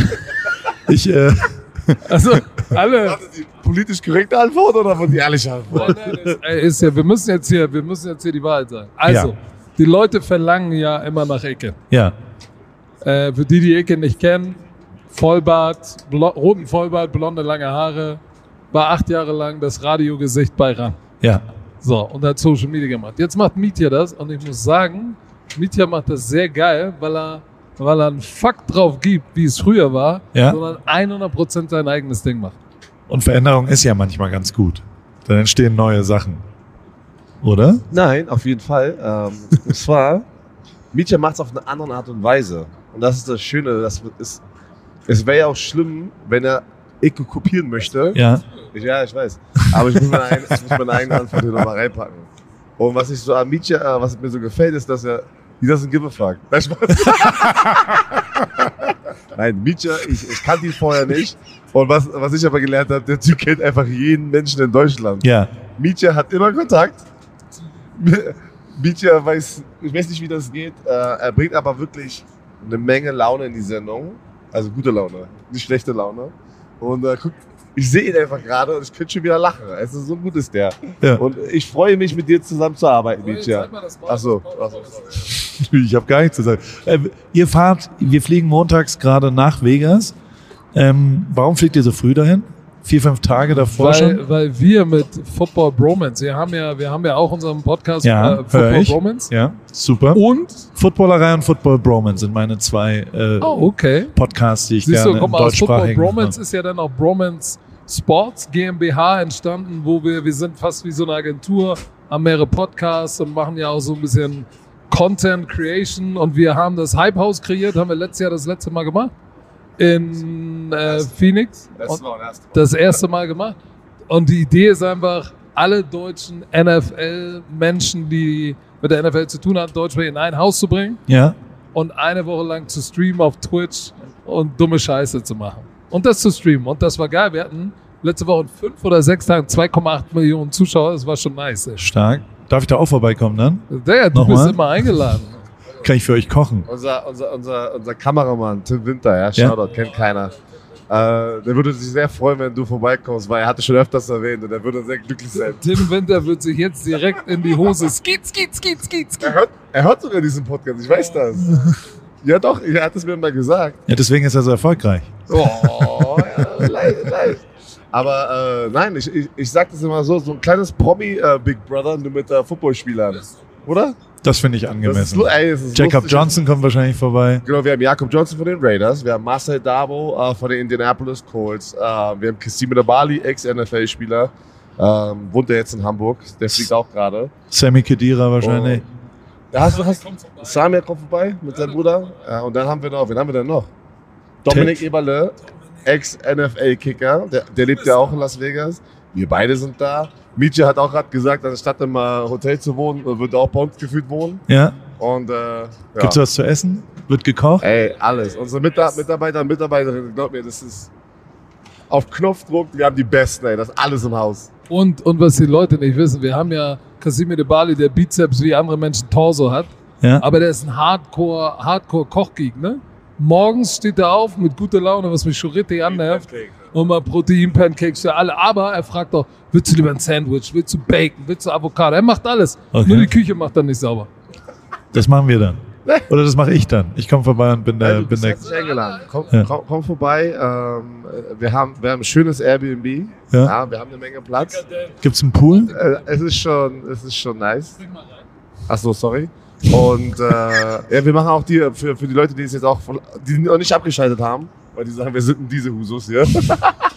Ich, äh, Also, alle. die politisch korrekte Antwort oder die ehrliche Antwort? Nein, nein, ey, ist ja, wir müssen jetzt hier, wir müssen jetzt hier die Wahrheit sagen. Also, Ja. die Leute verlangen ja immer nach Ecke. ja, Äh, für die, die Ecke nicht kennen, Vollbart, roten Vollbart, blonde lange Haare, war acht Jahre lang das Radiogesicht bei RAN. ja. So, und hat Social Media gemacht. Jetzt macht Mietja das und ich muss sagen, Mietja macht das sehr geil, weil er, weil er einen Fakt drauf gibt, wie es früher war, Ja. sondern 100% sein eigenes Ding macht. Und Veränderung ist ja manchmal ganz gut. Dann entstehen neue Sachen. Oder? Nein, auf jeden Fall. Ähm, und zwar, Mietja macht es auf eine andere Art und Weise. Und das ist das Schöne. Das ist, es wäre ja auch schlimm, wenn er Ecke kopieren möchte. Ja. Ich, ja, ich weiß. Aber ich muss meine, ein, ich muss meine eigene Antwort hier nochmal reinpacken. Und was ich so an Mietja, äh, was mir so gefällt, ist, dass er, he doesn't give a fuck. Nein, Spaß. Nein, ich, ich kannte ihn vorher nicht. Und was, was ich aber gelernt habe, der Typ kennt einfach jeden Menschen in Deutschland. Ja. Mietja hat immer Kontakt. Mietja weiß, ich weiß nicht, wie das geht. Äh, er bringt aber wirklich eine Menge Laune in die Sendung. Also gute Laune, nicht schlechte Laune. Und äh, guck, ich sehe ihn einfach gerade und ich könnte schon wieder lachen. Es ist so gut ist der. Ja. Und ich freue mich, mit dir zusammenzuarbeiten, Mietja. Achso, achso. Ich habe gar nichts zu sagen. Äh, ihr fahrt, wir fliegen montags gerade nach Vegas. Ähm, warum fliegt ihr so früh dahin? Vier, fünf Tage davor schon? Weil, weil wir mit Football Bromance, wir haben ja, wir haben ja auch unseren Podcast Ja, äh, Football ich. Bromance. Ja, super. Und, Footballerei und Football Bromance sind meine zwei äh, oh, okay. Podcasts, die ich Siehst gerne du, guck im aus Football deutschsprachigen Bromance ist ja dann auch Bromance Sports GmbH entstanden, wo wir, wir sind fast wie so eine Agentur, haben mehrere Podcasts und machen ja auch so ein bisschen Content Creation und wir haben das Hype House kreiert, haben wir letztes Jahr das letzte Mal gemacht in äh, Phoenix. Und das erste Mal gemacht. Und die Idee ist einfach, alle deutschen NFL-Menschen, die mit der NFL zu tun haben, Deutsch in ein Haus zu bringen Ja, und eine Woche lang zu streamen auf Twitch und dumme Scheiße zu machen. Und das zu streamen. Und das war geil. Wir hatten letzte Woche in fünf oder sechs Tagen 2,8 Millionen Zuschauer. Das war schon nice. Ey. stark. Darf ich da auch vorbeikommen dann? Der, du Nochmal? bist immer eingeladen. Kann ich für euch kochen? Unser, unser, unser, unser Kameramann, Tim Winter, ja, Shoutout, kennt keiner. Äh, der würde sich sehr freuen, wenn du vorbeikommst, weil er hatte schon öfters erwähnt und er würde sehr glücklich sein. Tim Winter wird sich jetzt direkt in die Hose skit, skit, skit, skit, skit. Er hört, er hört sogar diesen Podcast, ich weiß das. Ja doch, er hat es mir mal gesagt. Ja, deswegen ist er so erfolgreich. Oh, ja, leicht, leicht. Aber äh, nein, ich, ich, ich sag das immer so, so ein kleines Promi-Big Brother, nur mit äh, Footballspielern. Oder? Das finde ich ist, angemessen. lu- ey, ist Jacob lustig. Johnson kommt wahrscheinlich vorbei. Genau, wir haben Jakob Johnson von den Raiders, wir haben Marcel Dabo äh, von den Indianapolis Colts, äh, wir haben Kassim Bali, Ex-NFL-Spieler, ähm, wohnt er jetzt in Hamburg, der fliegt auch gerade. Sammy Kedira wahrscheinlich. Ja, hast du, hast, Samir kommt vorbei mit seinem Bruder. Ja, und dann haben wir noch, wen haben wir denn noch? Dominik Eberle, Ex-NFL-Kicker, der, der lebt ja auch in Las Vegas. Wir beide sind da. Mietje hat auch gerade gesagt, anstatt im Hotel zu wohnen, wird er auch bei uns gefühlt wohnen. Ja. Und äh, ja. Gibt's was zu essen? Wird gekocht? Ey, alles. Unsere Mita- Mitarbeiter und Mitarbeiterinnen, glaub mir, das ist auf Knopfdruck, wir haben die Besten, ey. Das ist alles im Haus. Und, und was die Leute nicht wissen, wir haben ja Casimir de Bali, der Bizeps wie andere Menschen Torso hat. Ja. Aber der ist ein Hardcore, Hardcore Kochgeek, ne? Morgens steht er auf mit guter Laune, was mich schon richtig annervt. Und mal Protein-Pancakes für alle. Aber er fragt auch, willst du lieber ein Sandwich? Willst du Bacon? Willst du Avocado? Er macht alles. Okay. Nur die Küche macht er nicht sauber. Das machen wir dann. Oder das mache ich dann. Ich komme vorbei und bin Ja, der. du bin bist der eingeladen. Komm, Ja. komm, komm vorbei. Ähm, wir, haben, wir haben ein schönes Airbnb. Ja. Ja. wir haben eine Menge Platz. Gibt's einen Pool? Äh, es, ist schon, es ist schon nice. Ach so, sorry. Und äh, ja, wir machen auch die für, für die Leute, die es jetzt auch von, die noch nicht abgeschaltet haben, weil die sagen, wir sind in diese Husus hier.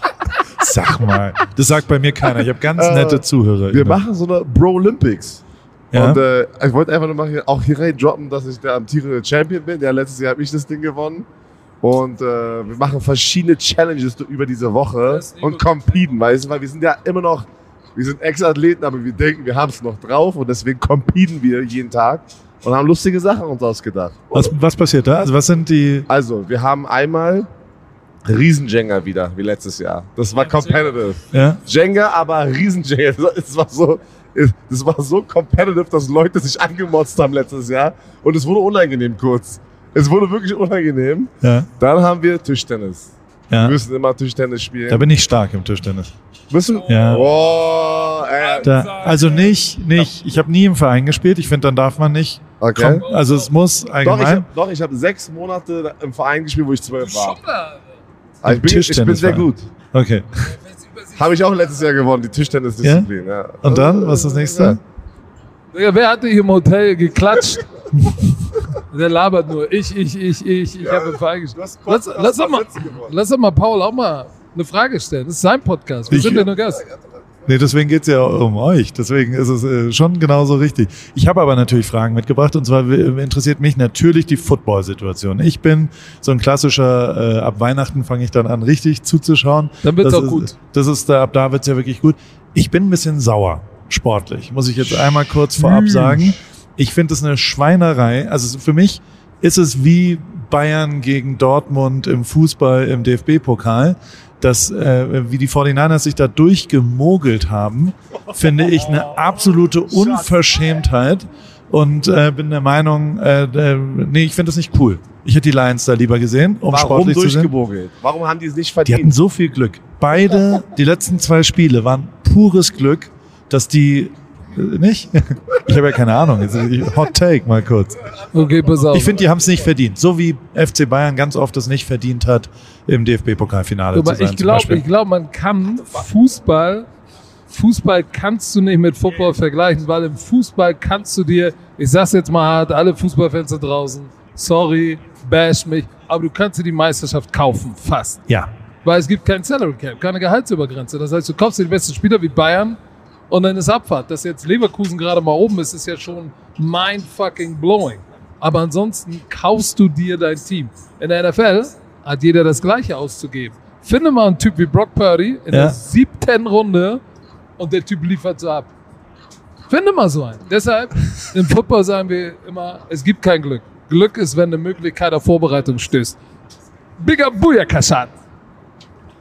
Sag mal. Das sagt bei mir keiner. Ich habe ganz Äh, nette Zuhörer. Wir machen so eine Bro Olympics. Ja? Und äh, ich wollte einfach nur mal hier, auch hier rein droppen, dass ich der amtierende Champion bin. Ja, letztes Jahr habe ich das Ding gewonnen. Und äh, wir machen verschiedene Challenges über diese Woche und competen, weißt du, weil wir sind ja immer noch, wir sind Ex-Athleten, aber wir denken, wir haben es noch drauf und deswegen competen wir jeden Tag und haben lustige Sachen uns ausgedacht. was, was passiert da? Also was sind die. Also, wir haben einmal Riesenjenga wieder, wie letztes Jahr. Das war competitive. Ja? Jenga, aber Riesenjenga. Es war so, das war so competitive, dass Leute sich angemotzt haben letztes Jahr. Und es wurde unangenehm kurz. Es wurde wirklich unangenehm. Ja. Dann haben wir Tischtennis. Wir Ja. müssen immer Tischtennis spielen. Da bin ich stark im Tischtennis. müssen? Ja. Oh, äh, Da, also nicht, nicht. Ich habe nie im Verein gespielt. Ich finde, dann darf man nicht. okay. Komm, also es muss Doch, ich habe doch, ich hab sechs Monate im Verein gespielt, wo ich zwölf war. Schummler. Aber ich, bin, ich bin sehr gut. Okay. Habe ich auch letztes Jahr gewonnen, die Tischtennisdisziplin. Ja? Und dann? Was ist das nächste? Digga, wer hatte hier im Hotel geklatscht? Der labert nur. Ich, ich, ich, ich. Ich habe im Verein gespielt. Lass, lass, doch mal, lass doch mal Paul auch mal eine Frage stellen. Das ist sein Podcast. Wir Ich- sind ja nur Gast. Nee, deswegen geht's ja um euch. Deswegen ist es äh, schon genauso richtig. Ich habe aber natürlich Fragen mitgebracht und zwar äh, interessiert mich natürlich die Football-Situation. Ich bin so ein klassischer, äh, ab Weihnachten fange ich dann an, richtig zuzuschauen. Dann wird's das auch ist, gut. Das ist da, ab da wird's ja wirklich gut. Ich bin ein bisschen sauer, sportlich, muss ich jetzt einmal kurz vorab sagen. Ich finde es eine Schweinerei. Also für mich ist es wie Bayern gegen Dortmund im Fußball im DFB-Pokal. Dass äh, wie die 49ers sich da durchgemogelt haben, finde ich eine absolute Unverschämtheit und äh, bin der Meinung, äh, äh, nee, ich finde das nicht cool. Ich hätte die Lions da lieber gesehen, um Warum sportlich zu sein. durchgemogelt? Warum haben die es nicht Die hatten verdient? so viel Glück. Beide, die letzten zwei Spiele waren pures Glück, dass die nicht? Ich habe ja keine Ahnung. Hot Take mal kurz. Okay, pass auf. Ich finde, die haben es nicht verdient. So wie FC Bayern ganz oft es nicht verdient hat, im DFB-Pokalfinale zu Aber sein. ich glaube, glaube, man kann Fußball, Fußball kannst du nicht mit Football vergleichen, weil im Fußball kannst du dir, ich sag's jetzt mal hart, alle Fußballfans da draußen, sorry, bash mich, aber du kannst dir die Meisterschaft kaufen, fast. Ja. Weil es gibt kein Salary Cap, keine Gehaltsübergrenze. Das heißt, du kaufst dir die besten Spieler wie Bayern und dann ist Abfahrt. Dass jetzt Leverkusen gerade mal oben ist, ist ja schon mind fucking blowing. Aber ansonsten kaufst du dir dein Team. In der NFL hat jeder das Gleiche auszugeben. Finde mal einen Typ wie Brock Purdy in Ja. der siebten Runde und der Typ liefert so ab. Finde mal so einen. Deshalb, im Football sagen wir immer, es gibt kein Glück. Glück ist, wenn eine Möglichkeit auf Vorbereitung stößt. Bigger Booyakashat.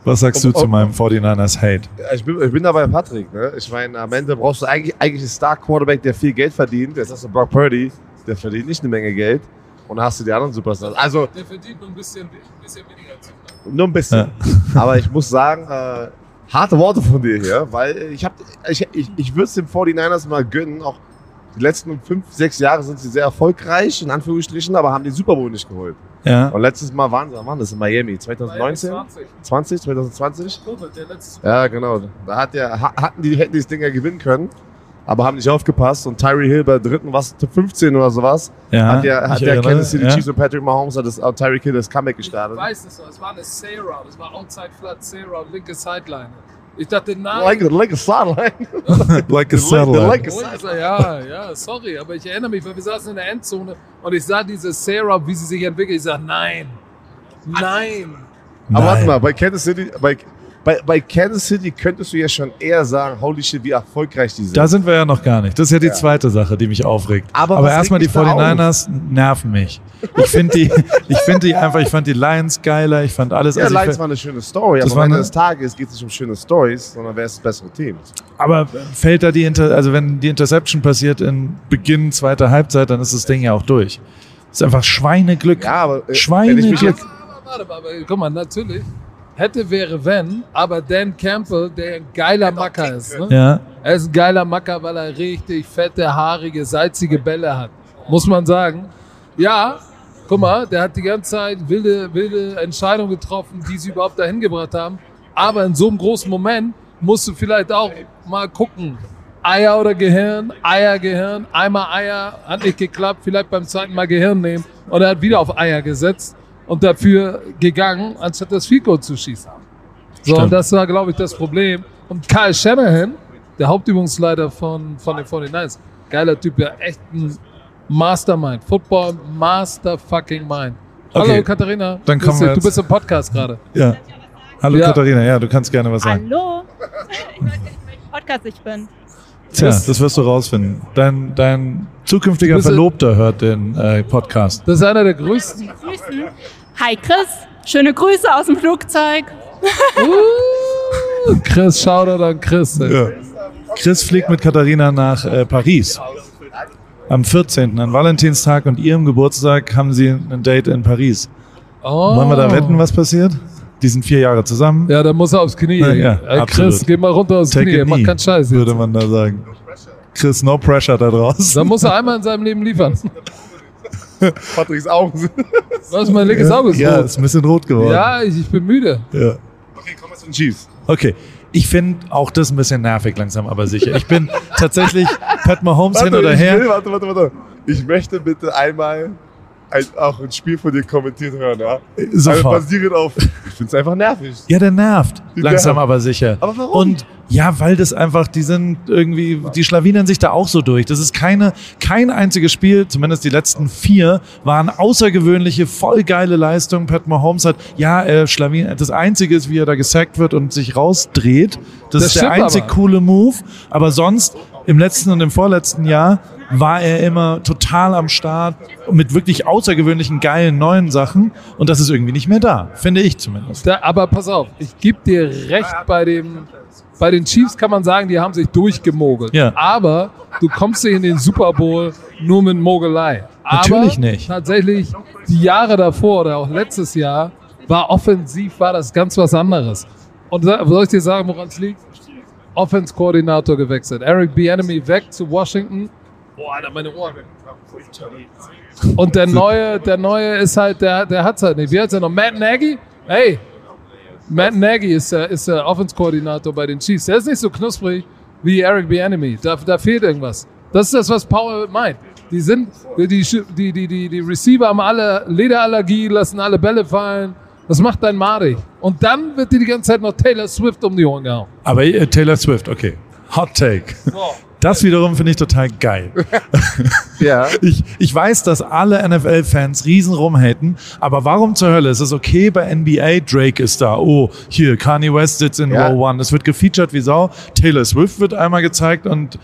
Was sagst du Und- zu meinem 49ers Hate? Ich bin, ich bin da bei Patrick. Ne? Ich meine, am Ende brauchst du eigentlich, eigentlich einen Star-Quarterback, der viel Geld verdient. Jetzt hast du Brock Purdy, der verdient nicht eine Menge Geld. Und dann hast du die anderen Superstars. Also Der verdient nur ein bisschen, bisschen weniger als nur ein bisschen. Aber ich muss sagen, äh, harte Worte von dir hier, weil ich, hab, ich, ich, ich würde es den 49ers mal gönnen. Auch die letzten fünf, sechs Jahre sind sie sehr erfolgreich, in Anführungsstrichen, aber haben den Super Bowl nicht geholt. Ja. Und letztes Mal waren sie, wann waren das in Miami? 2019? 20. 20? 2020? Der letzte Ja, genau. Da hat der, ha- hatten die, hätten die das Ding ja gewinnen können, aber haben nicht aufgepasst. Und Tyree Hill bei dritten, was, 15 oder sowas, ja. hat der, hat der Kansas City ja. Chiefs und Patrick Mahomes hat das, äh, Tyreek Hill das Comeback gestartet. Ich weiß es noch, es war eine Sarah, das war Outside Flat Sarah, linke Sideline. Ich dachte, nein. Like, like a sideline. Like a satellite. like- Oh, ich sag, ja, ja, sorry, aber ich erinnere mich, weil wir saßen in der Endzone und ich sah diese Sarah, wie sie sich entwickelt. Ich sag, nein, nein. Aber warte Nein. mal, bei Kansas City, bei, bei, bei Kansas City könntest du ja schon eher sagen, holy shit, wie erfolgreich die sind. Da sind wir ja noch gar nicht. Das ist ja die zweite Sache, die mich aufregt. Aber Aber erstmal die regt mich da 49ers nerven mich. Ich finde die, ich finde die einfach, ich fand die Lions geiler, ich fand alles. ja, also Lions war eine schöne Story, Das aber am Ende des Tages geht es nicht um schöne Stories, sondern wer ist das bessere Team. aber fällt da die Inter, also wenn die Interception passiert in Beginn zweiter Halbzeit, dann ist das Ding ja auch durch. ist einfach Schweineglück. Ja, aber äh, Schweineglück. Warte mal, aber guck mal, natürlich. Hätte wäre wenn, aber Dan Campbell, der ein geiler Macker ist. Ne? Ja, Er ist ein geiler Macker, weil er richtig fette, haarige, salzige Bälle hat. Muss man sagen. Ja, guck mal, der hat die ganze Zeit wilde, wilde Entscheidungen getroffen, die sie überhaupt dahin gebracht haben. Aber in so einem großen Moment musst du vielleicht auch mal gucken. Eier oder Gehirn, Eier, Gehirn, einmal Eier, hat nicht geklappt, vielleicht beim zweiten Mal Gehirn nehmen. Und er hat wieder auf Eier gesetzt und dafür gegangen, anstatt das Goal zu schießen. So, Stimmt. und das war, glaube ich, das Problem. Und Kyle Shanahan, der Hauptübungsleiter von, von den 49ers, geiler Typ, ja, echt ein Mastermind. Football Master fucking Mind. Hallo Okay. Katharina, Dann kommen wir dich. du bist im Podcast gerade. ja. Hallo Ja. Katharina, ja, du kannst gerne was sagen. Hallo. Ich weiß nicht, welchen Podcast ich bin. Tja, das wirst du rausfinden. Dein, dein zukünftiger Du Verlobter hört den äh, Podcast. Das ist einer der größten. Grüßen. Hi Chris. Schöne Grüße aus dem Flugzeug. Uh, Chris, Shoutout an Chris. Ja. Chris fliegt mit Katharina nach äh, Paris. Am 14. an Valentinstag und ihrem Geburtstag haben sie ein Date in Paris. Oh. Wollen wir da wetten, was passiert? Die sind vier Jahre zusammen, Ja, da muss er aufs Knie. Ja, ja, Ey, absolut. Chris, geh mal runter aufs Take Knie. a Mach knee, keinen Scheiß würde jetzt. man da sagen. Chris, no pressure da draußen. Da muss er einmal in seinem Leben liefern. Patricks Augen sind. Was, mein linkes Auge ist ja, rot. ist ein bisschen rot geworden. Ja, ich, ich bin müde. ja. Okay, komm mal zu den Chiefs. Okay. Ich finde auch das ein bisschen nervig langsam, aber sicher. Ich bin tatsächlich Pat Mahomes hin oder her. Will, warte, warte, warte. Ich möchte bitte einmal ein, auch ein Spiel von dir kommentiert hören, ja? Also Sofort. basierend auf. Ich finde es einfach nervig. Ja, der nervt. Die Langsam nervt. aber sicher. Aber warum? Und ja, weil das einfach, die sind irgendwie, die schlawinern sich da auch so durch. Das ist keine, kein einziges Spiel, zumindest die letzten vier, waren außergewöhnliche, voll geile Leistungen. Pat Mahomes hat, ja, er schlawinert, das einzige ist, wie er da gesackt wird und sich rausdreht. Das, Das ist der einzig aber. coole Move. Aber sonst, im letzten und im vorletzten Jahr, war er immer total am Start mit wirklich außergewöhnlichen, geilen, neuen Sachen. Und das ist irgendwie nicht mehr da. Finde ich zumindest. Da, aber pass auf, ich gebe dir recht bei dem. Bei den Chiefs kann man sagen, die haben sich durchgemogelt. Ja. Aber du kommst nicht in den Super Bowl nur mit Mogelei. Natürlich aber nicht. Tatsächlich, die Jahre davor oder auch letztes Jahr war offensiv war das ganz was anderes. Und soll ich dir sagen, woran es liegt? Offense-Koordinator gewechselt. Eric Bieniemy weg zu Washington. Boah, Alter, meine Ohren. Und der neue, der neue ist halt, der, der hat's halt nicht. Wie heißt er noch? Matt Nagy? Hey, Matt Nagy ist der, ist der Offense-Koordinator bei den Chiefs. Der ist nicht so knusprig wie Eric Bieniemy. Da, da fehlt irgendwas. Das ist das, was Paul meint. Die sind, die, die, die, die, die Receiver haben alle Lederallergie, lassen alle Bälle fallen. Das macht dein Madig. Und dann wird dir die ganze Zeit noch Taylor Swift um die Ohren gehauen. Aber äh, Taylor Swift, okay. Hot Take. Das wiederum finde ich total geil. Ja. Ich, ich weiß, dass alle NFL-Fans riesen rumhaten, aber warum zur Hölle ist es okay bei NBA? Drake ist da. Oh, hier, Kanye West sitzt in Ja. Row One. Es wird gefeatured wie Sau. Taylor Swift wird einmal gezeigt und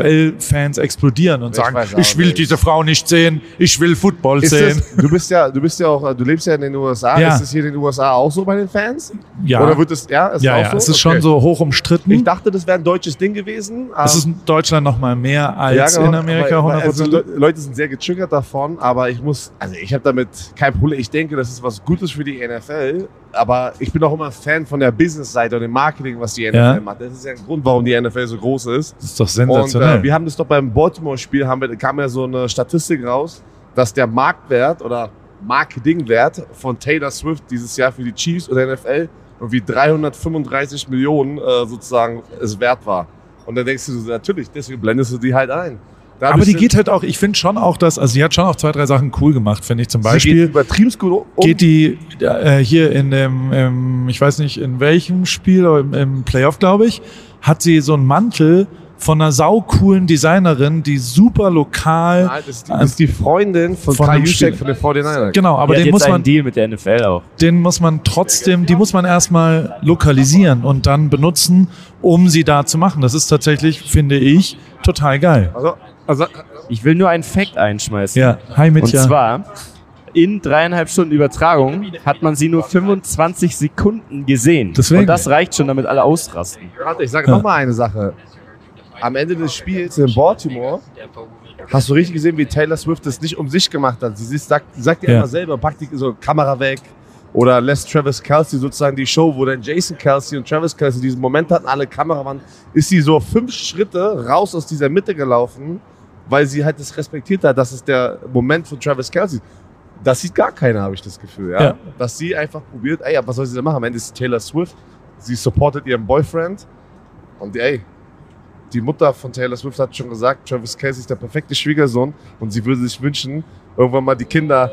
NFL-Fans explodieren und Ich sagen, ich will nicht. diese Frau nicht sehen, ich will Football Ist sehen. das, du bist ja, du bist ja auch, du lebst ja in den USA. Ja. Ist es hier in den USA auch so bei den Fans? ja, Oder wird es, ja, ist ja, auch ja, so? es ist Okay. schon so hoch umstritten. Ich dachte, das wäre ein deutsches Ding gewesen. es ähm, ist in Deutschland noch mal mehr als Ja, genau, in Amerika, weil- weil 100%. Also Le Leute sind sehr getriggert davon, aber ich muss, also ich habe damit kein Problem. Ich denke, das ist was Gutes für die NFL, aber ich bin auch immer Fan von der Business-Seite und dem Marketing, was die NFL Ja. macht. Das ist ja ein Grund, warum die NFL so groß ist. das ist doch Und sensationell. äh, wir haben das doch beim Baltimore-Spiel, kam ja so eine Statistik raus, dass der Marktwert oder Marketingwert von Taylor Swift dieses Jahr für die Chiefs oder NFL irgendwie 335 Millionen äh, sozusagen es wert war. Und dann denkst du, natürlich, deswegen blendest du die halt ein. Aber Dadurch die geht halt auch, ich finde schon auch, dass, also sie hat schon auch zwei, drei Sachen cool gemacht, finde ich. Zum Sie Beispiel geht übertrieben gut um. geht die äh, hier in dem, im, ich weiß nicht in welchem Spiel, aber im, im Playoff, glaube ich, hat sie so einen Mantel von einer saucoolen Designerin, die super lokal. Nein, das, ist die, das ist die Freundin von, Von Kai Spieler. von den 49ers. Genau, aber Die den muss man, Deal mit der NFL auch. den muss man trotzdem, die muss man erstmal lokalisieren und dann benutzen, um sie da zu machen. Das ist tatsächlich, finde ich, total geil. Also, also Ich will nur einen Fact einschmeißen. Ja, hi Und Mitja. zwar, in dreieinhalb Stunden Übertragung hat man sie nur 25 Sekunden gesehen. Deswegen. Und das reicht schon, damit alle ausrasten. warte, ich sage Ja. noch mal eine Sache. Am Ende des Spiels in Baltimore Hast du richtig gesehen, wie Taylor Swift das nicht um sich gemacht hat? Sie sagt, sagt ja Ja. immer selber, pack die so Kamera weg. Oder lässt Travis Kelsey sozusagen die Show, wo dann Jason Kelsey und Travis Kelsey diesen Moment hatten, alle Kamera waren, ist sie so fünf Schritte raus aus dieser Mitte gelaufen, weil sie halt das respektiert hat, das ist der Moment von Travis Kelsey. Das sieht gar keiner, habe ich das Gefühl. Ja? Ja. Dass sie einfach probiert, ey, was soll sie denn machen? Am Ende ist es Taylor Swift, sie supportet ihren Boyfriend und ey, die Mutter von Taylor Swift hat schon gesagt, Travis Kelsey ist der perfekte Schwiegersohn und sie würde sich wünschen, irgendwann mal die Kinder.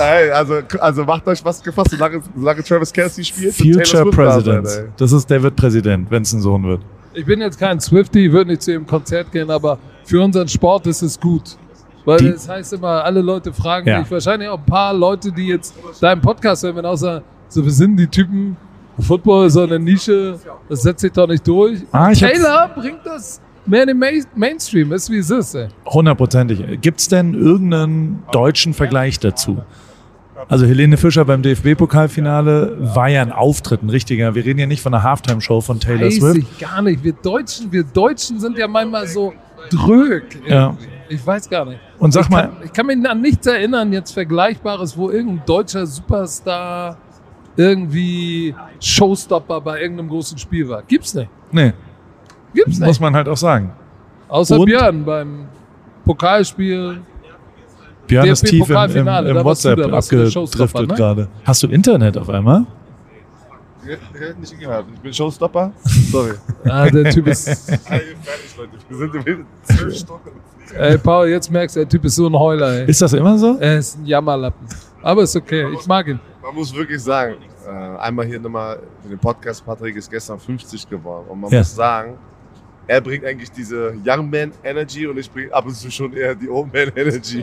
Ey, also, also macht euch was gefasst, solange, solange Travis Kelsey spielt. Future da President. ey. Das ist, der wird Präsident, wenn es ein Sohn wird. Ich bin jetzt kein Swifty, würde nicht zu ihrem Konzert gehen, aber für unseren Sport ist es gut. Weil Die- es heißt immer, alle Leute fragen Ja. mich, wahrscheinlich auch ein paar Leute, die jetzt deinen Podcast hören, wenn sagen, so, wir sind die Typen, Football ist so eine Nische, das setzt sich doch nicht durch. Ah, Taylor bringt das mehr in den Main Mainstream, ist wie es ist. Hundertprozentig. Gibt es denn irgendeinen deutschen Vergleich dazu? Also Helene Fischer beim DFB-Pokalfinale war ja ein Auftritt, ein richtiger. Wir reden ja nicht von einer Halftime-Show von Taylor Weiß Swift. ich gar nicht. Wir Deutschen, wir Deutschen sind ja manchmal so drög. Ja. Ich weiß gar nicht. Und sag ich mal, Kann, ich kann mich an nichts erinnern, jetzt Vergleichbares, wo irgendein deutscher Superstar irgendwie Showstopper bei irgendeinem großen Spiel war. Gibt's nicht. nee, Gibt's muss nicht. man halt auch sagen. Außer Und? Björn beim Pokalspiel. Björn ist tief im, im, im WhatsApp abgedriftet ne? gerade. Hast du Internet auf einmal? Nicht gehört. Ich bin Showstopper. Sorry. Ah, der Typ ist. Fertig, Leute. Wir sind im zwölf Stunden. Ey, Paul, jetzt merkst du, der Typ ist so ein Heuler, ey. Ist das immer so? Er ist ein Jammerlappen. Aber ist okay, ich mag ihn. Man muss wirklich sagen, äh, einmal hier nochmal für den Podcast, Patrick ist gestern 50 geworden. Und man Ja. muss sagen, er bringt eigentlich diese Young Man Energy und ich bringe ab und zu schon eher die Old Man Energy.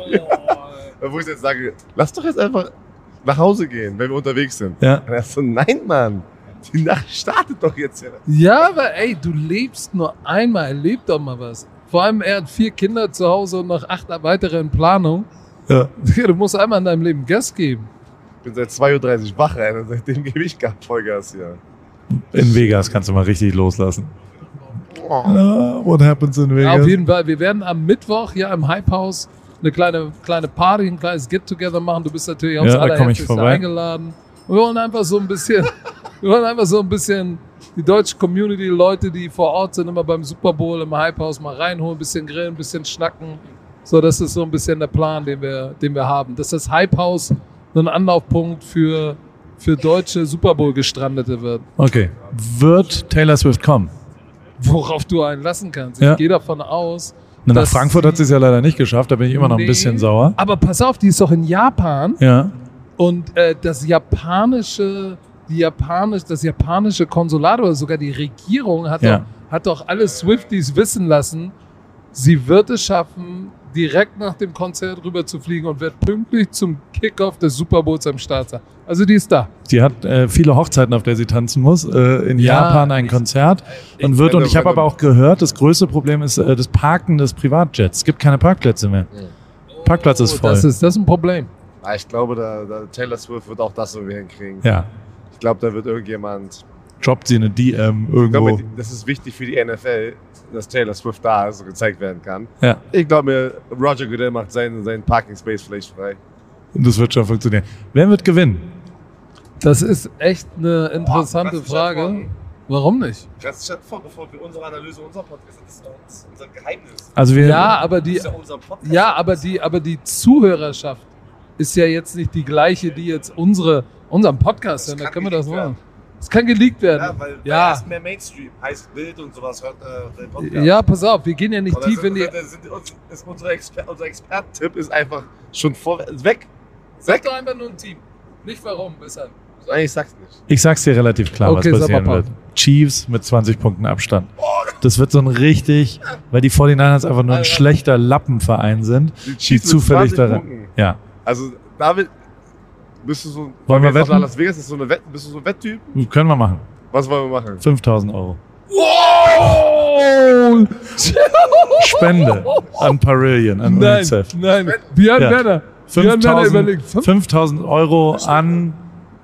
Wo ich jetzt sage, lass doch jetzt einfach nach Hause gehen, wenn wir unterwegs sind. Ja. Und er ist so, nein, Mann, die Nacht startet doch jetzt. Ja. Aber ey, du lebst nur einmal, erleb doch mal was. Vor allem, er hat vier Kinder zu Hause und noch acht weitere in Planung. Ja. Du musst einmal in deinem Leben Gas geben. Ich bin seit 2.30 Uhr wach, ey, und seitdem gebe ich gar Vollgas hier. In Vegas kannst du mal richtig loslassen. Ah, what happens in Ja, Vegas? auf jeden Fall. Wir werden am Mittwoch hier im Hype House eine kleine, kleine Party, ein kleines Get-Together machen. Du bist natürlich auch Ja, vorbei. eingeladen. Und wir wollen einfach so ein bisschen, wir wollen einfach so ein bisschen die deutsche Community, Leute, die vor Ort sind, immer beim Super Bowl im Hype House mal reinholen, ein bisschen grillen, ein bisschen schnacken. So, das ist so ein bisschen der Plan, den wir, den wir haben. Dass das Hype House so ein Anlaufpunkt für, für deutsche Super Bowl Gestrandete wird. Okay. Wird Taylor Swift kommen? Worauf du einen lassen kannst. Ja. Ich gehe davon aus. Na, Nach Frankfurt hat sie es ja leider nicht geschafft, da bin ich immer noch ein Nee. bisschen sauer. Aber pass auf, die ist doch in Japan Ja. und äh, das japanische, die japanisch, das japanische Konsulat oder sogar die Regierung hat, Ja. doch, hat doch alle Swifties wissen lassen, sie wird es schaffen, direkt nach dem Konzert rüber zu fliegen und wird pünktlich zum Kickoff des Super Bowls am Start sein. Also die ist da. Sie hat äh, viele Hochzeiten, auf der sie tanzen muss. Äh, in Ja. Japan ein Konzert und wird. Und ich habe aber auch gehört, das größte Problem ist äh, das Parken des Privatjets. Es gibt keine Parkplätze mehr. Parkplatz ist voll. Oh, Das ist, das ist ein Problem. Ich glaube, da, da Taylor Swift wird auch das irgendwie hinkriegen. ja. Ich glaube, da wird irgendjemand. Droppt sie eine DM Ich irgendwo. glaube, das ist wichtig für die NFL, dass Taylor Swift da ist und gezeigt werden kann. Ja. Ich glaube mir, Roger Goodell macht seinen, seinen Parking Space vielleicht frei. Und das wird schon funktionieren. Wer wird gewinnen? Das ist echt eine interessante schon Frage. Warum nicht? Kannst du vor, bevor wir unsere Analyse unser Podcast, das ist unser Geheimnis. Also wir. Ja, aber die, unser Podcast. Ja, aber die, aber die Zuhörerschaft ist ja jetzt nicht die gleiche, die jetzt unsere, unseren Podcast hören. Da können wir das machen. Es kann geleakt werden. Ja, weil Ja. er ist mehr Mainstream, heißt Bild und sowas hört äh, der Podcast. Ja, pass auf, wir gehen ja nicht tief sind, in die. sind uns, ist unsere Exper unser Experten-Tipp ist einfach schon vor, weg. Sag Weg. doch einfach nur ein Team. Nicht warum, weshalb. Nein, ich sag's nicht. Ich sag's dir relativ klar, Okay, was passieren wird. Chiefs mit 20 Punkten Abstand. Das wird so ein richtig, weil die 49ers einfach nur ein Alter. schlechter Lappenverein sind, Die die zufällig 20 daran. Ja. Also, David, bist du so ein. Wollen wir wetten? nach Las Vegas ist so eine Wette, bist du so ein Wetttyp? Können wir machen. Was wollen wir machen? 5000 Euro. Oh! Spende an Parillion, an Nein, UNICEF. nein. Björn Ja. Werner. Björn Werner 5000 überlegt. Fünf- 5000 Euro an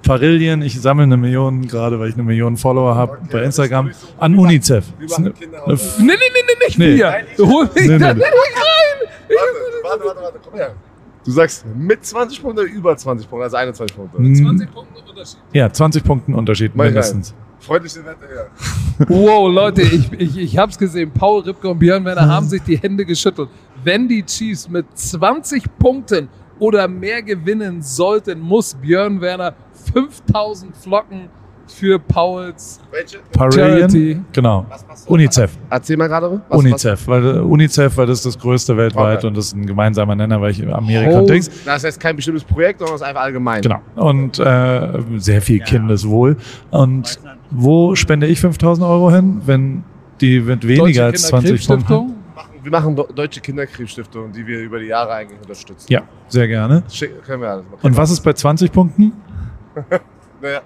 Parillion. Ich sammle eine Million, gerade weil ich eine Million Follower habe bei Instagram, an UNICEF. Wir machen Kinderhaus. Nee, nee, nee, nee, nicht Nee. wir. Hol mich Nee, da nee, nicht rein. warte, warte, warte, komm her. Du sagst mit 20 Punkten oder über 20 Punkte, also 21 Punkte. Hm, 20 Punkte Unterschied. Ja, 20 Punkten Unterschied ich mindestens. Freundliche Wette, ja. Wow, Leute, ich, ich, ich hab's gesehen. Paul Ripke und Björn Werner haben sich die Hände geschüttelt. Wenn die Chiefs mit 20 Punkten oder mehr gewinnen sollten, muss Björn Werner 5000 Flocken für Pauls Welche? Charity. genau. UNICEF. Erzähl mal gerade. was- UNICEF, weil äh, UNICEF, weil das ist das größte weltweit Okay. und das ist ein gemeinsamer Nenner, weil ich Amerika Oh. und Dings. Was? Das heißt kein bestimmtes Projekt, sondern es ist einfach allgemein. Genau. Und äh, sehr viel Kindeswohl. Und wo spende ich 5000 Euro hin, wenn die mit weniger als 20 Punkten? Kinderkrebsstiftung. Wir machen Deutsche Kinderkrebsstiftung, die wir über die Jahre eigentlich unterstützen. Ja, sehr gerne. Schick, können wir alles machen. Und was ist bei 20 Punkten? Naja,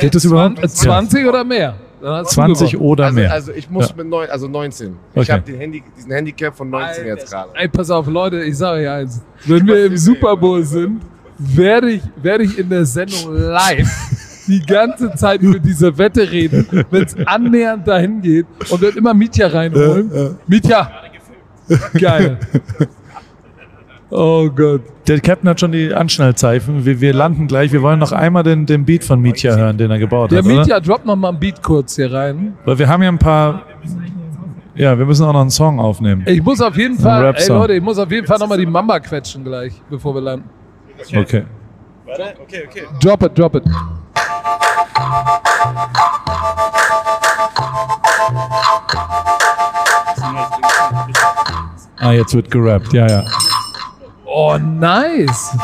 Geht das überhaupt? 20 oder mehr? Dann hast du 20 gewonnen. oder also, mehr. also ich muss Ja. mit neun, also 19. Ich Okay. habe den Handy, diesen Handicap von 19 jetzt gerade. Ey, pass auf, Leute, ich sage euch eins. Wenn wir im Super Bowl sind, werde ich, werde ich in der Sendung live die ganze Zeit über diese Wette reden, wenn es annähernd dahin geht und wird immer Mietja reinholen. Mietja! Geil. Oh Gott. Der Captain hat schon die Anschnallzeichen. Wir, wir landen gleich. Wir wollen noch einmal den, den Beat von Mietja hören, den er gebaut Der hat. Oder? Mietja droppt noch mal ein Beat kurz hier rein. Weil wir haben ja ein paar. Ja, wir müssen auch noch einen Song aufnehmen. Ich muss auf jeden Fall, ey. Leute, ich muss auf jeden Fall noch mal die Mamba quetschen gleich, bevor wir landen. Okay. Drop it, drop it. Ah, jetzt wird gerappt. Ja, ja. Oh, nice.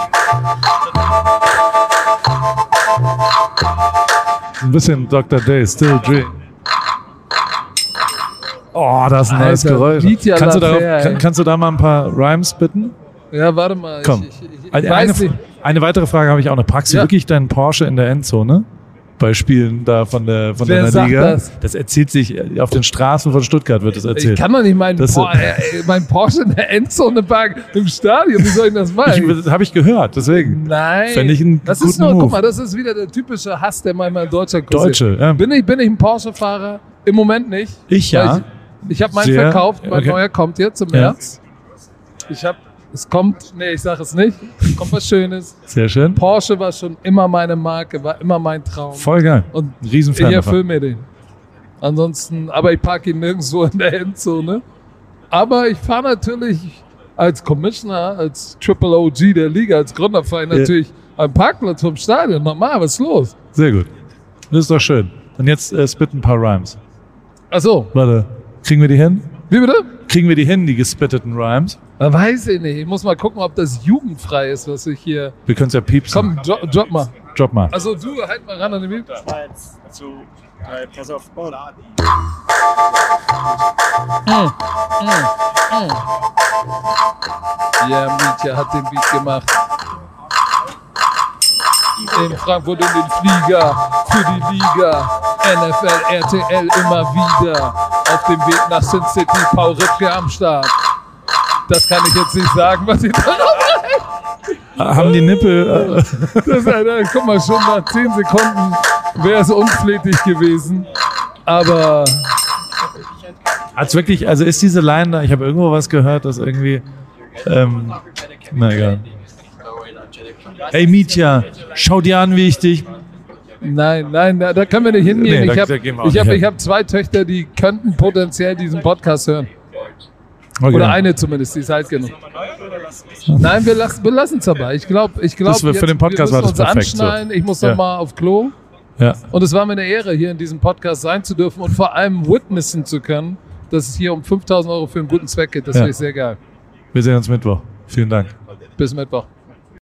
Ein bisschen Dr. Day, Still Dream. Oh, das ist ein neues Alter, Geräusch. Mietja Kannst du, darauf, Lafer, kann, kannst du da mal ein paar Rhymes bitten? Ja, warte mal. Komm. Ich, ich, ich, eine, weiß nicht. eine weitere Frage habe ich auch noch. Packst du Ja. wirklich deinen Porsche in der Endzone? Bei Spielen da von der, von Wer sagt Liga? das? erzählt sich, auf den Straßen von Stuttgart wird das Ich erzählt. kann doch nicht meinen, Das- Por äh, äh, meinen Porsche in der Endzone parken im Stadion. Wie soll ich das machen? Ich, das habe ich gehört, deswegen. Nein. Fänd ich einen das ist nur, Move. guck mal, das ist wieder der typische Hass, der manchmal in Deutschland kursiert. Deutsche, ja. Bin ich, bin ich ein Porsche-Fahrer? Im Moment nicht. Ich ja. Ich, ich habe meinen Sehr- verkauft, mein okay. neuer kommt jetzt im Ja. März. Ich habe, es kommt, nee, ich sage es nicht, es kommt was Schönes. Sehr schön. Porsche war schon immer meine Marke, war immer mein Traum. Voll geil. Und Riesenfan ich erfülle mir den. Ansonsten, aber ich parke ihn nirgendwo in der Endzone. Aber ich fahre natürlich als Commissioner, als Triple OG der Liga, als Gründerverein Ja. natürlich am Parkplatz vom Stadion. Normal, was ist los? Sehr gut. Das ist doch schön. Und jetzt äh, spit ein paar Rhymes. Achso, Warte, kriegen wir die hin? wie bitte? Kriegen wir die hin, die gespitteten Rhymes? Äh, Weiß ich nicht. Ich muss mal gucken, ob das jugendfrei ist, was ich hier. Wir können es ja piepsen. Komm, drop, drop mal. Drop mal. Also du, halt mal ran an den Mikro. Eins, zu, drei, pass auf, Ball. Ja, Mietja hat den Beat gemacht. In Frankfurt in den Flieger für die Liga. NFL, RTL immer wieder. Auf dem Weg nach Sin City, Paul Ripke am Start. Das kann ich jetzt nicht sagen, was ich da noch Haben die Nippel. Äh, das, Alter, Guck mal, schon nach 10 Sekunden wäre es unflätig gewesen. Aber hat's wirklich, also ist diese Line da, ich habe irgendwo was gehört, dass irgendwie. Ähm, na egal. Ey Mietja, schau dir an, wie ich dich. nein, nein, da, können wir nicht hingehen. Nee, ich habe hab, hab zwei Töchter, die könnten potenziell diesen Podcast hören. Okay. Oder eine zumindest, die ist alt genug. Nein, wir lassen wir lassen es dabei. Ich glaube, ich glaub, Das war- für jetzt- den Podcast wir war müssen das uns perfekt so. anschneiden. Ich muss Ja. noch mal auf Klo. Ja. Und es war mir eine Ehre, hier in diesem Podcast sein zu dürfen und vor allem witnessen zu können, dass es hier um 5000 Euro für einen guten Zweck geht. Das Ja. finde ich sehr geil. Wir sehen uns Mittwoch. Vielen Dank. Bis Mittwoch.